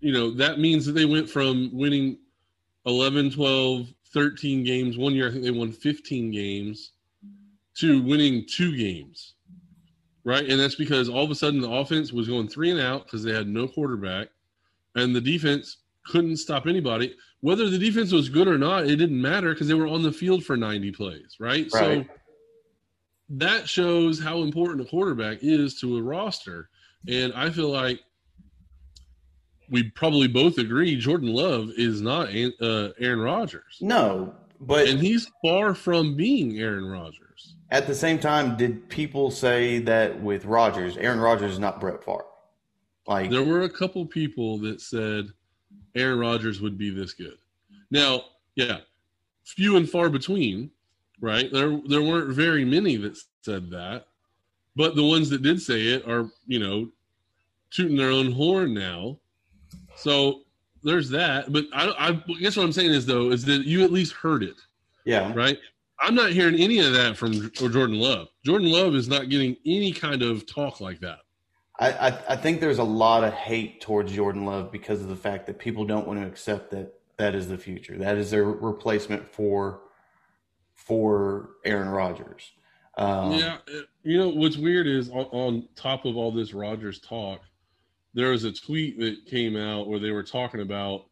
Speaker 2: you know, that means that they went from winning 11, 12, 13 games. One year, I think they won 15 games to winning two games. Right. And that's because all of a sudden the offense was going three and out because they had no quarterback, and the defense couldn't stop anybody. Whether the defense was good or not, it didn't matter because they were on the field for 90 plays, right? So that shows how important a quarterback is to a roster. And I feel like we probably both agree Jordan Love is not uh, Aaron Rodgers.
Speaker 1: No, but
Speaker 2: And he's far from being Aaron Rodgers.
Speaker 1: At the same time, did people say that with Rodgers, Aaron Rodgers is not Brett Favre? Like,
Speaker 2: There were a couple people that said Aaron Rodgers would be this good. Now, yeah, few and far between, right? There there weren't very many that said that, but the ones that did say it are, you know, tooting their own horn now. So there's that. But I, I guess what I'm saying is though is that you at least heard it,
Speaker 1: yeah,
Speaker 2: right? I'm not hearing any of that from Jordan Love. Jordan Love is not getting any kind of talk like that.
Speaker 1: I, I, I think there's a lot of hate towards Jordan Love because of the fact that people don't want to accept that that is the future. That is their replacement for for Aaron Rodgers. Um,
Speaker 2: Yeah, you know what's weird is on, on top of all this Rodgers talk, there was a tweet that came out where they were talking about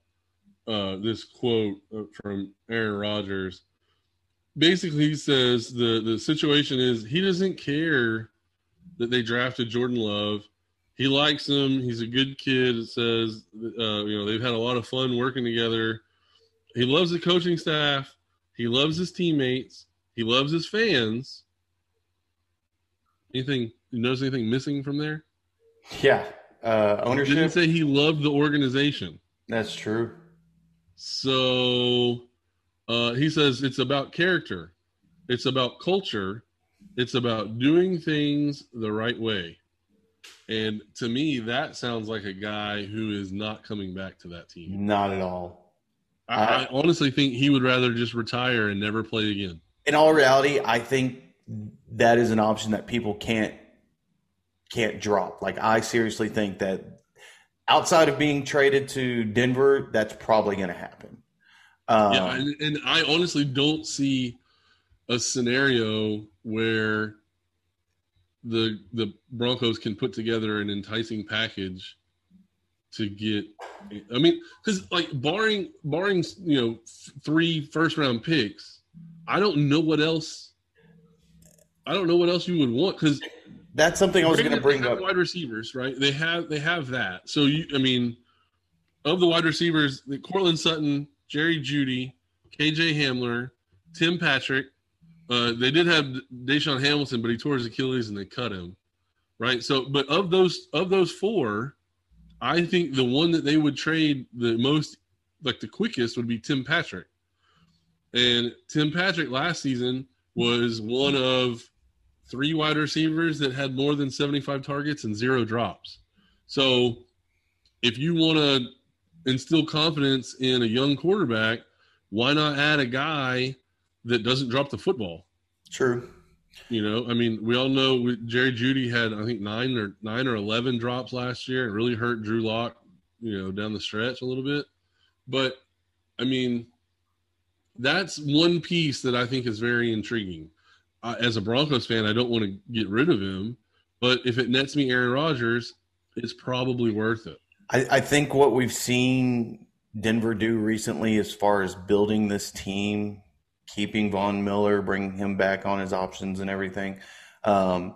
Speaker 2: uh, this quote uh, from Aaron Rodgers. Basically, he says the the situation is he doesn't care that they drafted Jordan Love. He likes him. He's a good kid. It says uh, you know they've had a lot of fun working together. He loves the coaching staff. He loves his teammates. He loves his fans. Anything you notice anything missing from there?
Speaker 1: yeah. Uh,
Speaker 2: Didn't say he loved the organization.
Speaker 1: That's true.
Speaker 2: So uh, he says it's about character, it's about culture, it's about doing things the right way. And to me, that sounds like a guy who is not coming back to that team.
Speaker 1: Not at all.
Speaker 2: I, I honestly think he would rather just retire and never play again.
Speaker 1: In all reality, I think that is an option that people can't can't drop. Like I seriously think that outside of being traded to Denver, that's probably going to happen. Um,
Speaker 2: yeah, and, and I honestly don't see a scenario where the the Broncos can put together an enticing package to get. I mean, because like barring barring you know three first round picks, I don't know what else. I don't know what else you would want because
Speaker 1: that's something I was going to bring up.
Speaker 2: Wide receivers, right? They have they have that. So you, I mean, of the wide receivers, the Courtland Sutton, Jerry Jeudy, KJ Hamler, Tim Patrick. Uh, they did have DaeSean Hamilton, but he tore his Achilles and they cut him. Right. So, but of those of those four, I think the one that they would trade the most, like the quickest, would be Tim Patrick. And Tim Patrick last season was one of three wide receivers that had more than 75 targets and zero drops. So if you want to instill confidence in a young quarterback, why not add a guy that doesn't drop the football?
Speaker 1: True.
Speaker 2: You know, I mean, we all know Jerry Jeudy had I think nine or nine or eleven drops last year. It really hurt Drew Lock, you know, down the stretch a little bit. But I mean, that's one piece that I think is very intriguing. as a Broncos fan, I don't want to get rid of him, but if it nets me Aaron Rodgers, it's probably worth it.
Speaker 1: I, I think what we've seen Denver do recently, as far as building this team, keeping Von Miller, bringing him back on his options and everything. Um,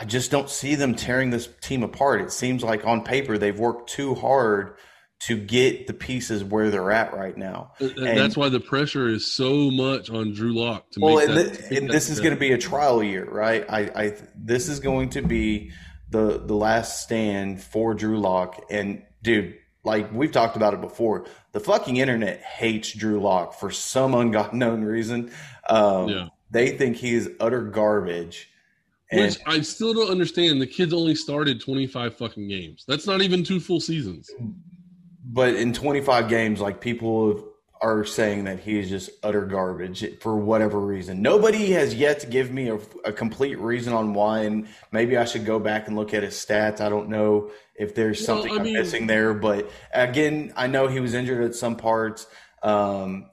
Speaker 1: I just don't see them tearing this team apart. It seems like on paper they've worked too hard to get the pieces where they're at right now.
Speaker 2: And, and that's why the pressure is so much on Drew Lock
Speaker 1: to well, make and, that, and this is going to be a trial year, right? I, I this is going to be the the last stand for Drew Lock, and dude, like we've talked about it before, the fucking internet hates Drew Lock for some unknown reason. Um, yeah. They think he is utter garbage.
Speaker 2: And, Which I still don't understand. The kid's only started 25 fucking games. That's not even two full seasons.
Speaker 1: But in 25 games, like people are saying that he is just utter garbage for whatever reason. Nobody has yet to give me a, a, complete reason on why, and maybe I should go back and look at his stats. I don't know if there's something well, I am missing there, but again, I know he was injured at some parts. Um,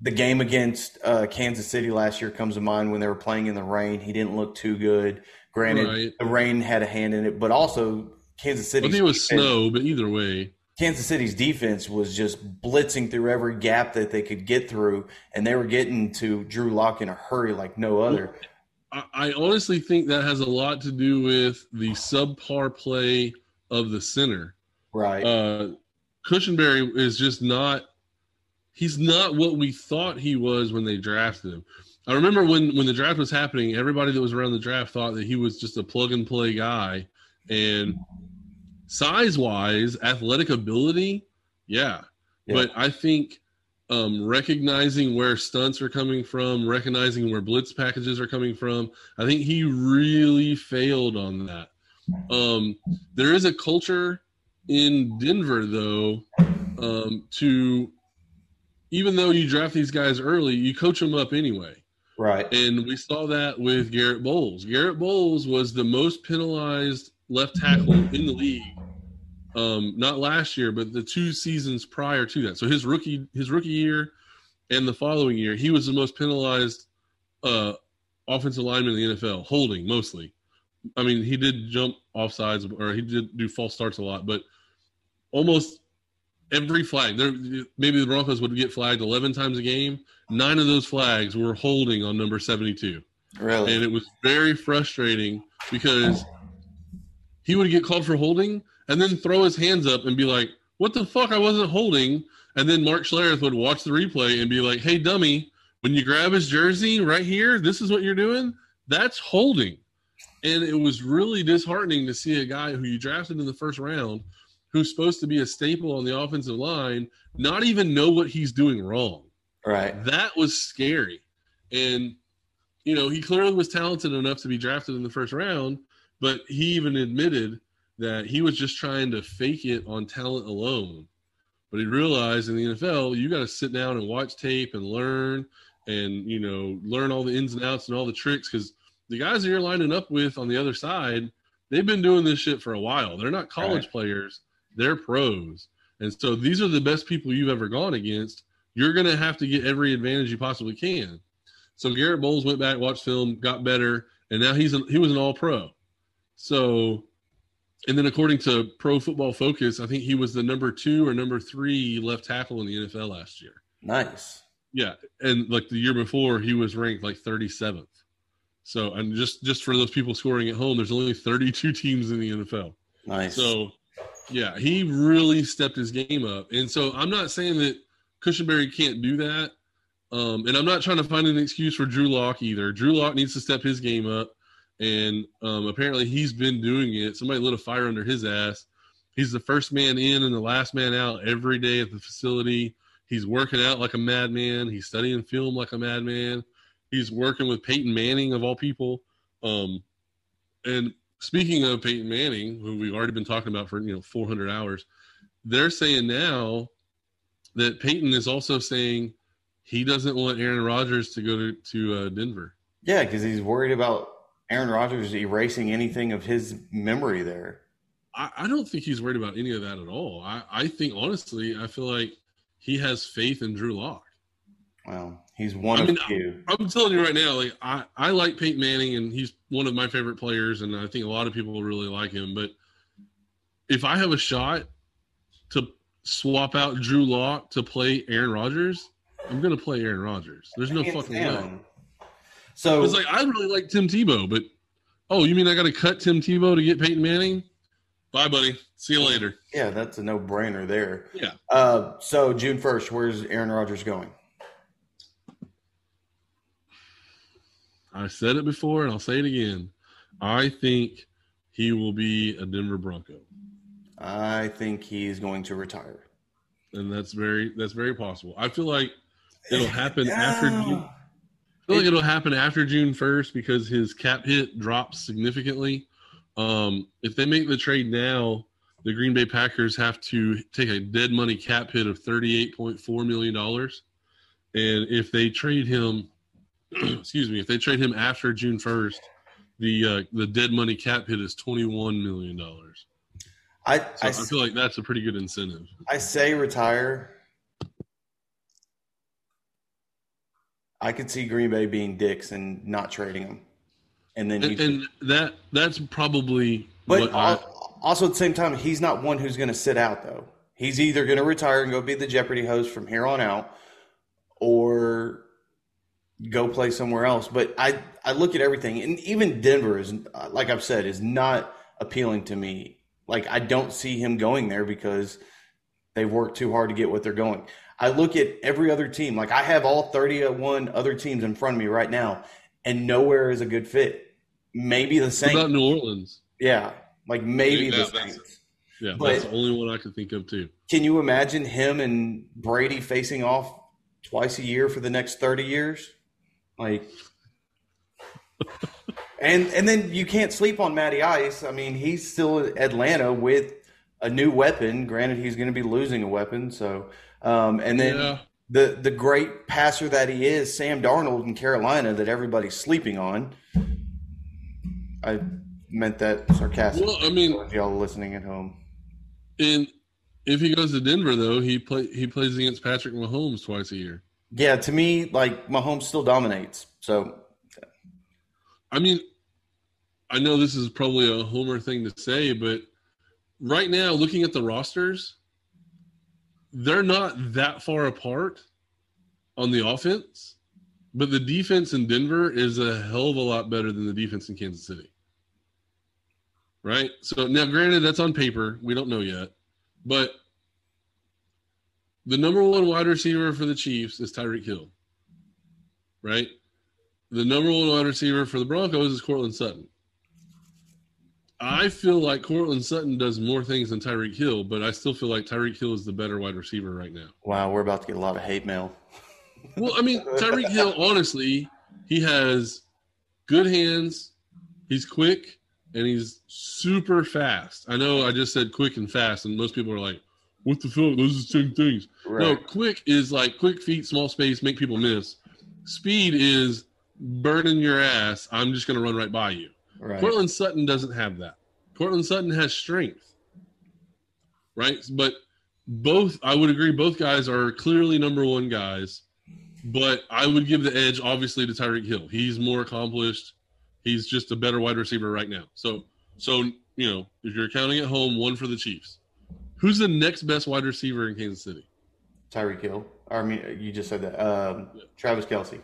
Speaker 1: the game against uh, Kansas City last year comes to mind when they were playing in the rain. He didn't look too good. Granted, right. the rain had a hand in it, but also Kansas City.
Speaker 2: I think it was snow, but either way.
Speaker 1: Kansas City's defense was just blitzing through every gap that they could get through, and they were getting to Drew Lock in a hurry like no other.
Speaker 2: I honestly think that has a lot to do with the subpar play of the center.
Speaker 1: Right.
Speaker 2: Uh, Cushenberry is just not. He's not what we thought he was when they drafted him. I remember when when the draft was happening, everybody that was around the draft thought that he was just a plug and play guy, and size wise, athletic ability, yeah. yeah. But I think um, recognizing where stunts are coming from, recognizing where blitz packages are coming from, I think he really failed on that. Um, there is a culture in Denver, though, um, to even though you draft these guys early, you coach them up anyway.
Speaker 1: Right.
Speaker 2: And we saw that with Garett Bolles. Garett Bolles was the most penalized left tackle in the league. Um, not last year, but the two seasons prior to that. So his rookie his rookie year and the following year, he was the most penalized uh, offensive lineman in the NFL, holding mostly. I mean, he did jump off sides or he did do false starts a lot, but almost every flag there maybe the Broncos would get flagged 11 times a game. Nine of those flags were holding on number 72.
Speaker 1: Really?
Speaker 2: And it was very frustrating because he would get called for holding and then throw his hands up and be like, "What the fuck? I wasn't holding." And then Mark Schlereth would watch the replay and be like, "Hey, dummy, when you grab his jersey right here, this is what you're doing. That's holding." And it was really disheartening to see a guy who you drafted in the first round, who's supposed to be a staple on the offensive line, not even know what he's doing wrong.
Speaker 1: Right.
Speaker 2: That was scary. And you know, he clearly was talented enough to be drafted in the first round, but he even admitted that he was just trying to fake it on talent alone. But he realized in the NFL, you got to sit down and watch tape and learn and, you know, learn all the ins and outs and all the tricks because the guys that you're lining up with on the other side, they've been doing this shit for a while. They're not college right. players. They're pros. And so these are the best people you've ever gone against. You're going to have to get every advantage you possibly can. So Garett Bolles went back, watched film, got better, and now he's a, he was an all pro. So, and then according to Pro Football Focus, I think he was the number two or number three left tackle in the NFL last year.
Speaker 1: Nice.
Speaker 2: Yeah, and like the year before, he was ranked like 37th. So, and just just for those people scoring at home, there's only 32 teams in the NFL.
Speaker 1: Nice.
Speaker 2: So, yeah, he really stepped his game up. And so, I'm not saying that Cushenberry can't do that. Um, and I'm not trying to find an excuse for Drew Lock either. Drew Lock needs to step his game up, and um, apparently he's been doing it. Somebody lit a fire under his ass. He's the first man in and the last man out every day at the facility. He's working out like a madman. He's studying film like a madman. He's working with Peyton Manning of all people. Um, and speaking of Peyton Manning, who we've already been talking about for you know 400 hours, they're saying now that Peyton is also saying he doesn't want Aaron Rodgers to go to to uh, Denver.
Speaker 1: Yeah, because he's worried about Aaron Rodgers is erasing anything of his memory there.
Speaker 2: I, I don't think he's worried about any of that at all. I, I think honestly, I feel like he has faith in Drew Lock.
Speaker 1: Well, he's one
Speaker 2: I
Speaker 1: of
Speaker 2: mean,
Speaker 1: few.
Speaker 2: I'm telling you right now, like I, I like Peyton Manning and he's one of my favorite players, and I think a lot of people really like him. But if I have a shot to swap out Drew Lock to play Aaron Rodgers, I'm gonna play Aaron Rodgers. There's no fucking way.
Speaker 1: Down. So
Speaker 2: It's like I really like Tim Tebow, but oh, you mean I got to cut Tim Tebow to get Peyton Manning? Bye, buddy. See you later.
Speaker 1: yeah, that's a no-brainer there.
Speaker 2: Yeah.
Speaker 1: Uh, so June first, where's Aaron Rodgers going?
Speaker 2: I said it before, and I'll say it again. I think he will be a Denver Bronco,
Speaker 1: I think he's going to retire.
Speaker 2: and that's very that's very possible. I feel like it'll happen after. June,
Speaker 1: Yeah.
Speaker 2: I feel like it'll happen after June first because his cap hit drops significantly. Um, if they make the trade now, the Green Bay Packers have to take a dead money cap hit of thirty-eight point four million dollars, and if they trade him, excuse me, if they trade him after June first, the uh, the dead money cap hit is twenty-one million dollars.
Speaker 1: I,
Speaker 2: So
Speaker 1: I,
Speaker 2: I feel like that's a pretty good incentive.
Speaker 1: I say retire. I could see Green Bay being dicks and not trading him, and then
Speaker 2: And,
Speaker 1: you.
Speaker 2: and that that's probably
Speaker 1: but
Speaker 2: what I,
Speaker 1: also at the same time, he's not one who's going to sit out though. He's either going to retire and go be the Jeopardy host from here on out, or go play somewhere else. But I I look at everything, and even Denver is like I've said is not appealing to me. Like I don't see him going there because they've worked too hard to get what they're going. I look at every other team. Like I have all 31 other teams in front of me right now, and nowhere is a good fit. Maybe the
Speaker 2: what
Speaker 1: Saints.
Speaker 2: about New Orleans?
Speaker 1: yeah, like maybe
Speaker 2: Yeah,
Speaker 1: the
Speaker 2: that's-
Speaker 1: Saints.
Speaker 2: Yeah,
Speaker 1: But-
Speaker 2: that's the only one I could think of too.
Speaker 1: Can you imagine him and Brady facing off twice a year for the next 30 years? Like And and then you can't sleep on Matty Ice. I mean, he's still at Atlanta with a new weapon. Granted, he's going to be losing a weapon. So, um, and then
Speaker 2: Yeah.
Speaker 1: the the great passer that he is, Sam Darnold in Carolina, that everybody's sleeping on. I meant that sarcastically.
Speaker 2: Well, I mean,
Speaker 1: y'all listening at home.
Speaker 2: and if he goes to Denver though, he play he plays against Patrick Mahomes twice a year.
Speaker 1: Yeah, to me, like Mahomes still dominates. So
Speaker 2: I mean, I know this is probably a homer thing to say, but right now, looking at the rosters, they're not that far apart on the offense, but the defense in Denver is a hell of a lot better than the defense in Kansas City. Right? So now, granted, that's on paper. We don't know yet. But the number one wide receiver for the Chiefs is Tyreek Hill. Right? The number one wide receiver for the Broncos is Courtland Sutton. I feel like Courtland Sutton does more things than Tyreek Hill, but I still feel like Tyreek Hill is the better wide receiver right now.
Speaker 1: wow, we're about to get a lot of hate mail.
Speaker 2: Well, I mean, Tyreek Hill, honestly, he has good hands. He's quick and he's super fast. I know I just said quick and fast, and most people are like, "What the fuck? Those are the same things." No, quick is like quick feet, small space, make people miss. Speed is burning your ass. I'm just going to run right by you.
Speaker 1: Right.
Speaker 2: Courtland Sutton doesn't have that. Courtland Sutton has strength. right? But both, I would agree, both guys are clearly number one guys. But I would give the edge, obviously, to Tyreek Hill. He's more accomplished. He's just a better wide receiver right now. So, so you know, if you're counting at home, one for the Chiefs. Who's the next best wide receiver in Kansas City?
Speaker 1: Tyreek Hill. I mean, you just said that. Um, Travis Kelce.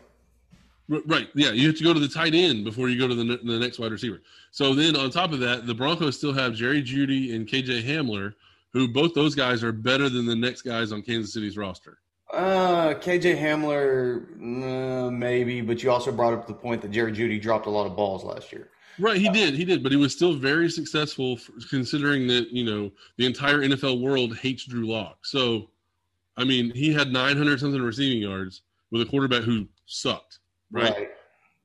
Speaker 2: Right. Yeah. You have to go to the tight end before you go to the, the next wide receiver. So then on top of that, the Broncos still have Jerry Jeudy and KJ Hamler, who both those guys are better than the next guys on Kansas City's roster.
Speaker 1: Uh, KJ Hamler, uh, maybe, but you also brought up the point that Jerry Jeudy dropped a lot of balls last year.
Speaker 2: Right, he did, he did, but he was still very successful, considering that you know the entire NFL world hates Drew Lock. So, I mean, he had 900 something receiving yards with a quarterback who sucked. Right. right.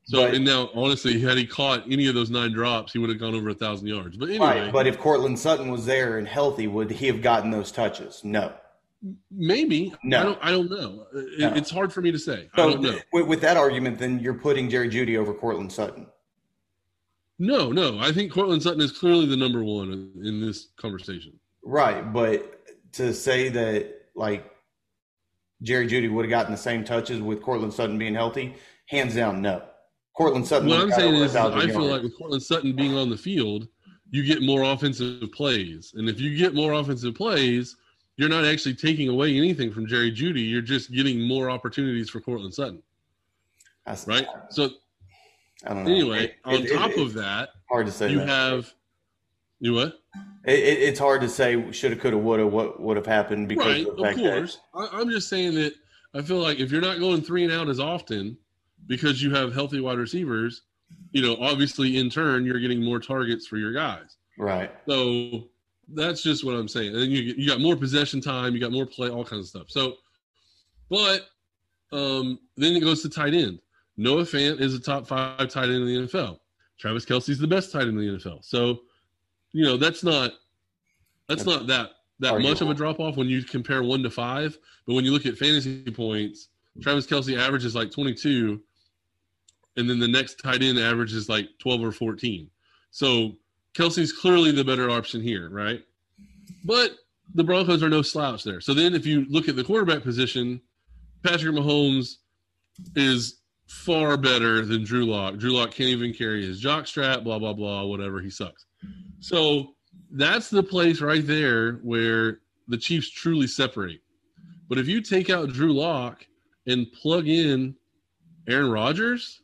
Speaker 2: So but, and now, honestly, had he caught any of those nine drops, he would have gone over a thousand yards. But anyway, right.
Speaker 1: But if Courtland Sutton was there and healthy, would he have gotten those touches? No.
Speaker 2: Maybe. No. I don't. I don't know. Uh, no. It's hard for me to say. So I don't know.
Speaker 1: With, with that argument, then you're putting Jerry Jeudy over Courtland Sutton.
Speaker 2: No, no. I think Courtland Sutton is clearly the number one in this conversation.
Speaker 1: Right, but to say that like Jerry Jeudy would have gotten the same touches with Courtland Sutton being healthy, hands down, no. Courtland Sutton.
Speaker 2: What I'm saying is, I feel yards. like with Courtland Sutton being on the field, you get more offensive plays, and if you get more offensive plays, you're not actually taking away anything from Jerry Jeudy. You're just getting more opportunities for Courtland Sutton. That's, right. So I don't know. Anyway, it, on it, top it, of that,
Speaker 1: hard to say.
Speaker 2: You that. have you what?
Speaker 1: It's hard to say shoulda, coulda, woulda, what would have happened because right, of, of course.
Speaker 2: That, I, I'm just saying that I feel like if you're not going three and out as often because you have healthy wide receivers, you know, obviously in turn you're getting more targets for your guys.
Speaker 1: Right.
Speaker 2: So that's just what I'm saying. And then you you got more possession time, you got more play, all kinds of stuff. So, but um, then it goes to tight end. Noah Fant is a top five tight end in the NFL. Travis Kelce's the best tight end in the NFL. So, you know, that's not that's not that that Arguable. much of a drop off when you compare one to five. But when you look at fantasy points, Travis Kelce averages like 22, and then the next tight end average is like 12 or 14. So Kelce's clearly the better option here, right? But the Broncos are no slouch there. So then if you look at the quarterback position, Patrick Mahomes is far better than Drew Lock. Drew Lock can't even carry his jock strap, blah, blah, blah, whatever. He sucks. So that's the place right there where the Chiefs truly separate. But if you take out Drew Lock and plug in Aaron Rodgers,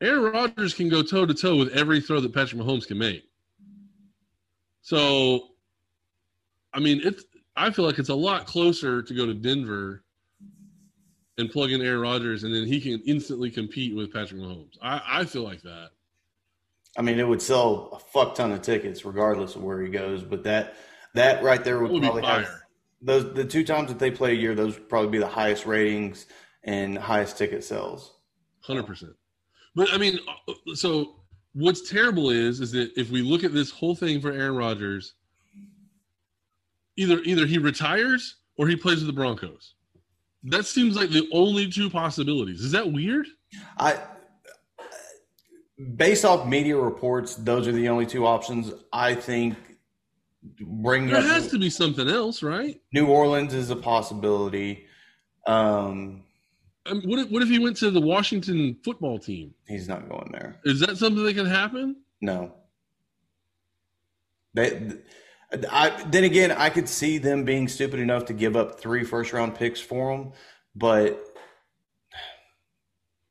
Speaker 2: Aaron Rodgers can go toe to toe with every throw that Patrick Mahomes can make. So, I mean, it's. I feel like it's a lot closer to go to Denver and plug in Aaron Rodgers, and then he can instantly compete with Patrick Mahomes. I, I feel like that.
Speaker 1: I mean, it would sell a fuck ton of tickets regardless of where he goes. But that that right there would, would probably have those the two times that they play a year. Those would probably be the highest ratings and highest ticket sales.
Speaker 2: Hundred percent. But I mean, so what's terrible is is that if we look at this whole thing for Aaron Rodgers, either either he retires or he plays with the Broncos. That seems like the only two possibilities. Is that weird?
Speaker 1: I based off media reports, those are the only two options. I think bring
Speaker 2: there has to be something else, right?
Speaker 1: New Orleans is a possibility. Um,
Speaker 2: I mean, what if what if he went to the Washington football team?
Speaker 1: He's not going there.
Speaker 2: Is that something that can happen?
Speaker 1: No. They, I, then again, I could see them being stupid enough to give up three first round picks for him, but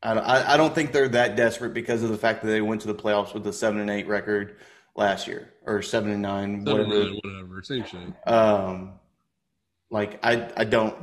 Speaker 1: I, I don't think they're that desperate because of the fact that they went to the playoffs with a seven and eight record last year or seven and nine, seven whatever,
Speaker 2: nine, whatever, same shit.
Speaker 1: Um, like I, I don't,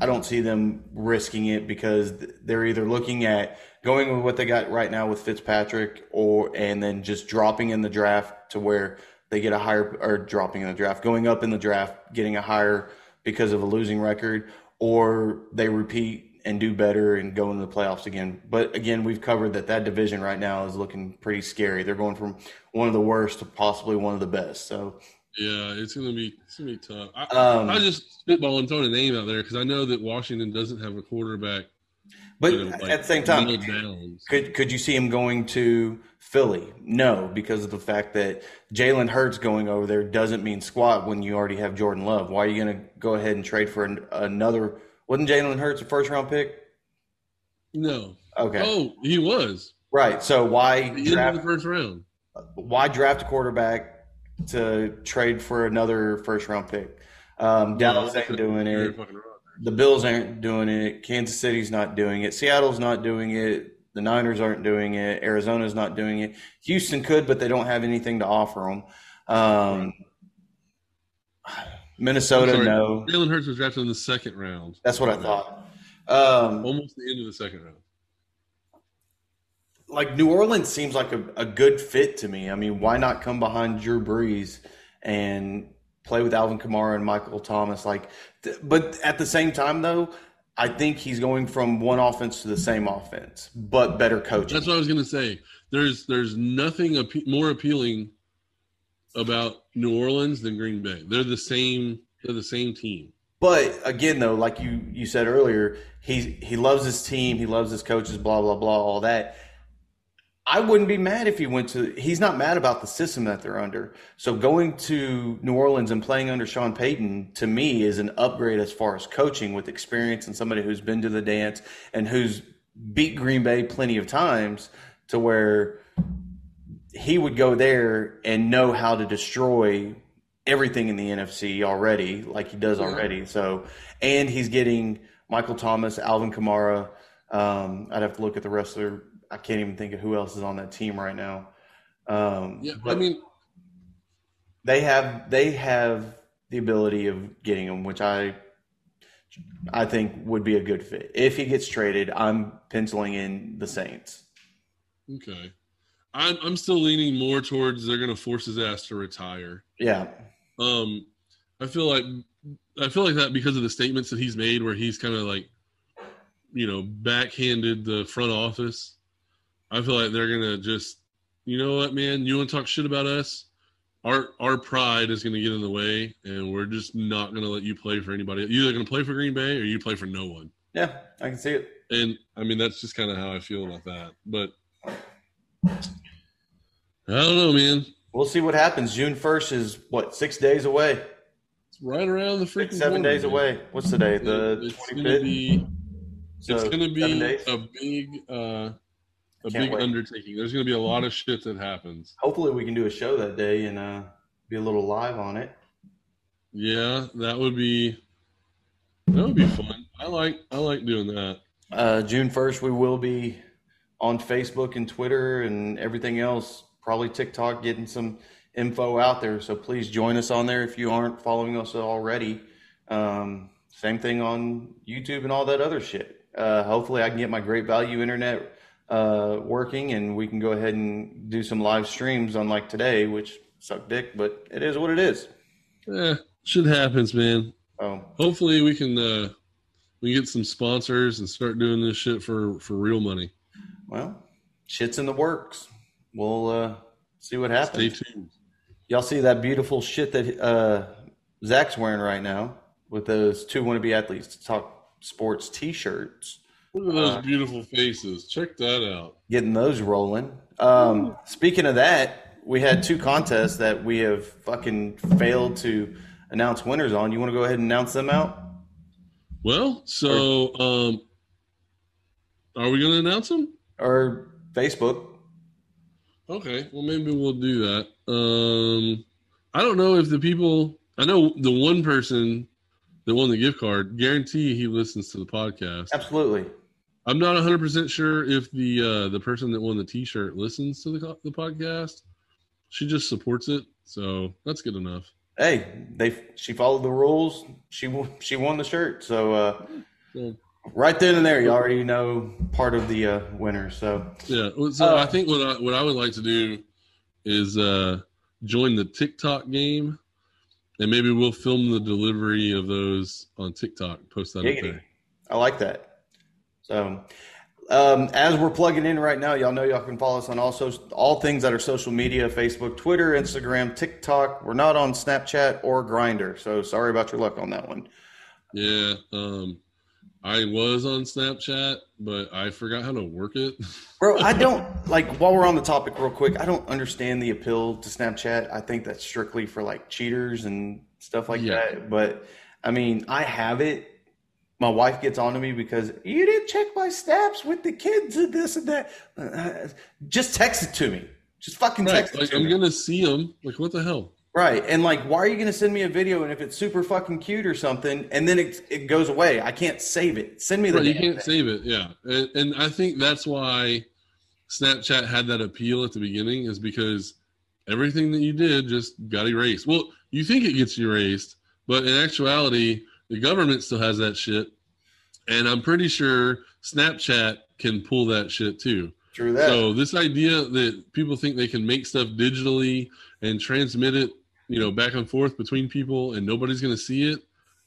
Speaker 1: I don't see them risking it because they're either looking at going with what they got right now with Fitzpatrick, or and then just dropping in the draft to where they get a higher or dropping in the draft, going up in the draft, getting a higher because of a losing record, or they repeat and do better and go into the playoffs again. But again, we've covered that that division right now is looking pretty scary. They're going from one of the worst to possibly one of the best. So
Speaker 2: yeah, it's gonna be it's gonna be tough. I, um, I just spitball and throw a name out there because I know that Washington doesn't have a quarterback.
Speaker 1: But
Speaker 2: you know, like,
Speaker 1: at the same time, could could you see him going to Philly? No, because of the fact that Jalen Hurts going over there doesn't mean squat when you already have Jordan Love. Why are you going to go ahead and trade for an, another? Wasn't Jalen Hurts a first round pick?
Speaker 2: No.
Speaker 1: Okay,
Speaker 2: Oh, he was.
Speaker 1: right. So why
Speaker 2: end the first round.
Speaker 1: Why draft a quarterback to trade for another first round pick? Um, Dallas ain't doing it. The Bills aren't doing it. Kansas City's not doing it. Seattle's not doing it. The Niners aren't doing it. Arizona's not doing it. Houston could, but they don't have anything to offer them. Um, Minnesota,
Speaker 2: sorry.
Speaker 1: no.
Speaker 2: Jalen Hurts was drafted in the second round.
Speaker 1: That's what I thought. Um,
Speaker 2: Almost the end of the second round.
Speaker 1: like New Orleans seems like a, a good fit to me. I mean, why not come behind Drew Brees and play with Alvin Kamara and Michael Thomas? Like, th- but at the same time, though, I think he's going from one offense to the same offense, but better coaching.
Speaker 2: That's what I was gonna say. There's there's nothing appe- more appealing about New Orleans than Green Bay. They're the same. They're the same team.
Speaker 1: But again, though, like you you said earlier, he he loves his team, he loves his coaches, blah blah blah, all that. I wouldn't be mad if he went to. He's not mad about the system that they're under. So going to New Orleans and playing under Sean Payton to me is an upgrade as far as coaching with experience and somebody who's been to the dance and who's beat Green Bay plenty of times to where he would go there and know how to destroy everything in the NFC already, like he does already. So, and he's getting Michael Thomas, Alvin Kamara. Um, I'd have to look at the rest of their. I can't even think of who else is on that team right now. Um,
Speaker 2: Yeah, I mean,
Speaker 1: they have they have the ability of getting him, which I I think would be a good fit. If he gets traded, I'm penciling in the Saints.
Speaker 2: okay. I'm I'm still leaning more towards they're gonna force his ass to retire.
Speaker 1: Yeah,
Speaker 2: Um, I feel like I feel like that because of the statements that he's made, where he's kind of like, you know, backhanded the front office. I feel like they're gonna just, you know what, man, you want to talk shit about us? Our our pride is gonna get in the way, and we're just not gonna let you play for anybody. You're either gonna play for Green Bay or you play for no one.
Speaker 1: yeah, I can see it.
Speaker 2: And I mean, that's just kind of how I feel about that. But I don't know, man.
Speaker 1: We'll see what happens. June first is what six days away.
Speaker 2: It's right around the freaking
Speaker 1: Six, seven days
Speaker 2: man.
Speaker 1: away. What's today? The
Speaker 2: it's
Speaker 1: twenty
Speaker 2: gonna
Speaker 1: So
Speaker 2: it's gonna be a big uh a big
Speaker 1: wait.
Speaker 2: undertaking. There's gonna be a lot of shit that happens.
Speaker 1: Hopefully, we can do a show that day and uh, be a little live on it.
Speaker 2: Yeah, that would be that would be fun. I like I like doing that.
Speaker 1: Uh, June first, we will be on Facebook and Twitter and everything else. Probably TikTok, getting some info out there. So please join us on there if you aren't following us already. Um, same thing on YouTube and all that other shit. Uh, hopefully, I can get my great value internet uh, working and we can go ahead and do some live streams unlike today, which suck dick, but it is what it is.
Speaker 2: Yeah, shit happens, man.
Speaker 1: So,
Speaker 2: Hopefully we can uh we get some sponsors and start doing this shit for for real money.
Speaker 1: well, shit's in the works. We'll uh, see what happens.
Speaker 2: Stay tuned.
Speaker 1: Y'all see that beautiful shit that uh, Zach's wearing right now with those two wannabe athletes to talk sports T-shirts.
Speaker 2: Look at those
Speaker 1: Uh,
Speaker 2: beautiful faces. Check that out.
Speaker 1: Getting those rolling. Um, speaking of that, we had two contests that we have fucking failed to announce winners on. You want to go ahead and announce them out?
Speaker 2: Well, so um are we gonna announce them?
Speaker 1: Or Facebook?
Speaker 2: Okay, well maybe we'll do that. Um I don't know if the people I know the one person that won the gift card, guarantee he listens to the podcast.
Speaker 1: Absolutely.
Speaker 2: I'm not 100% sure if the uh the person that won the t-shirt listens to the the podcast. She just supports it, so that's good enough.
Speaker 1: Hey, they she followed the rules. She won- she won the shirt. So uh,
Speaker 2: So,
Speaker 1: right then and there, you already know part of the uh, winner. So
Speaker 2: yeah, so
Speaker 1: Uh,
Speaker 2: I think what I what I would like to do is uh join the TikTok game and maybe we'll film the delivery of those on TikTok, post that up there.
Speaker 1: I like that. So, um, as we're plugging in right now, y'all know y'all can follow us on all social, all things that are social media: Facebook, Twitter, Instagram, TikTok. We're not on Snapchat or Grindr, so sorry about your luck on that one.
Speaker 2: Yeah. Um, I was on Snapchat, but I forgot how to work it.
Speaker 1: Bro, I don't like while we're on the topic real quick, I don't understand the appeal to Snapchat. I think that's strictly for like cheaters and stuff like
Speaker 2: Yeah.
Speaker 1: that. But I mean, I have it. My wife gets on to me because you didn't check my snaps with the kids and this and that. Uh, Just text it to me. Just fucking
Speaker 2: right.
Speaker 1: text it
Speaker 2: Like I'm
Speaker 1: me.
Speaker 2: gonna see them. Like what the hell?
Speaker 1: Right. And like, why are you going to send me a video? And if it's super fucking cute or something, and then it, it goes away, I can't save it. Send me the
Speaker 2: Right, you can't
Speaker 1: thing.
Speaker 2: save it. Yeah, and, and I think that's why Snapchat had that appeal at the beginning is because everything that you did just got erased. Well, you think it gets erased, but in actuality, the government still has that shit, and I'm pretty sure Snapchat can pull that shit too.
Speaker 1: True that.
Speaker 2: So this idea that people think they can make stuff digitally and transmit it, you know, back and forth between people and nobody's going to see it,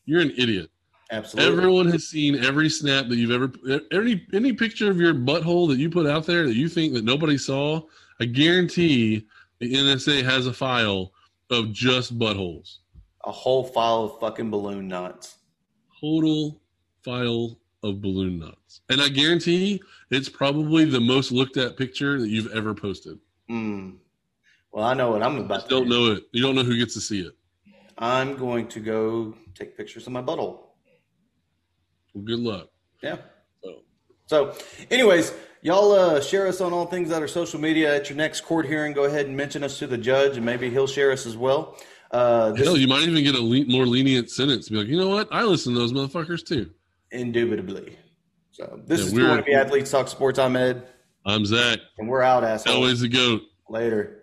Speaker 2: you're an idiot.
Speaker 1: Absolutely.
Speaker 2: Everyone has seen every snap that you've ever any any picture of your butthole that you put out there that you think that nobody saw. I guarantee the NSA has a file of just buttholes.
Speaker 1: A whole file of fucking balloon knots.
Speaker 2: Total file of balloon nuts. And I guarantee it's probably the most looked at picture that you've ever posted.
Speaker 1: Mm. Well, I know what I'm about
Speaker 2: don't
Speaker 1: do.
Speaker 2: know it. You don't know who gets to see it.
Speaker 1: I'm going to go take pictures of my butthole.
Speaker 2: Well, good luck.
Speaker 1: Yeah.
Speaker 2: So,
Speaker 1: So, anyways, y'all uh, share us on all things that are social media. At your next court hearing, go ahead and mention us to the judge, and maybe he'll share us as well. Uh, this
Speaker 2: hell, you might even get a le- more lenient sentence. Be like, you know what? I listen to those motherfuckers too.
Speaker 1: indubitably. So, this
Speaker 2: Yeah,
Speaker 1: is going Athletes Talk Sports. I'm Ed,
Speaker 2: I'm Zach.
Speaker 1: and we're out, assholes.
Speaker 2: Always a goat.
Speaker 1: Later.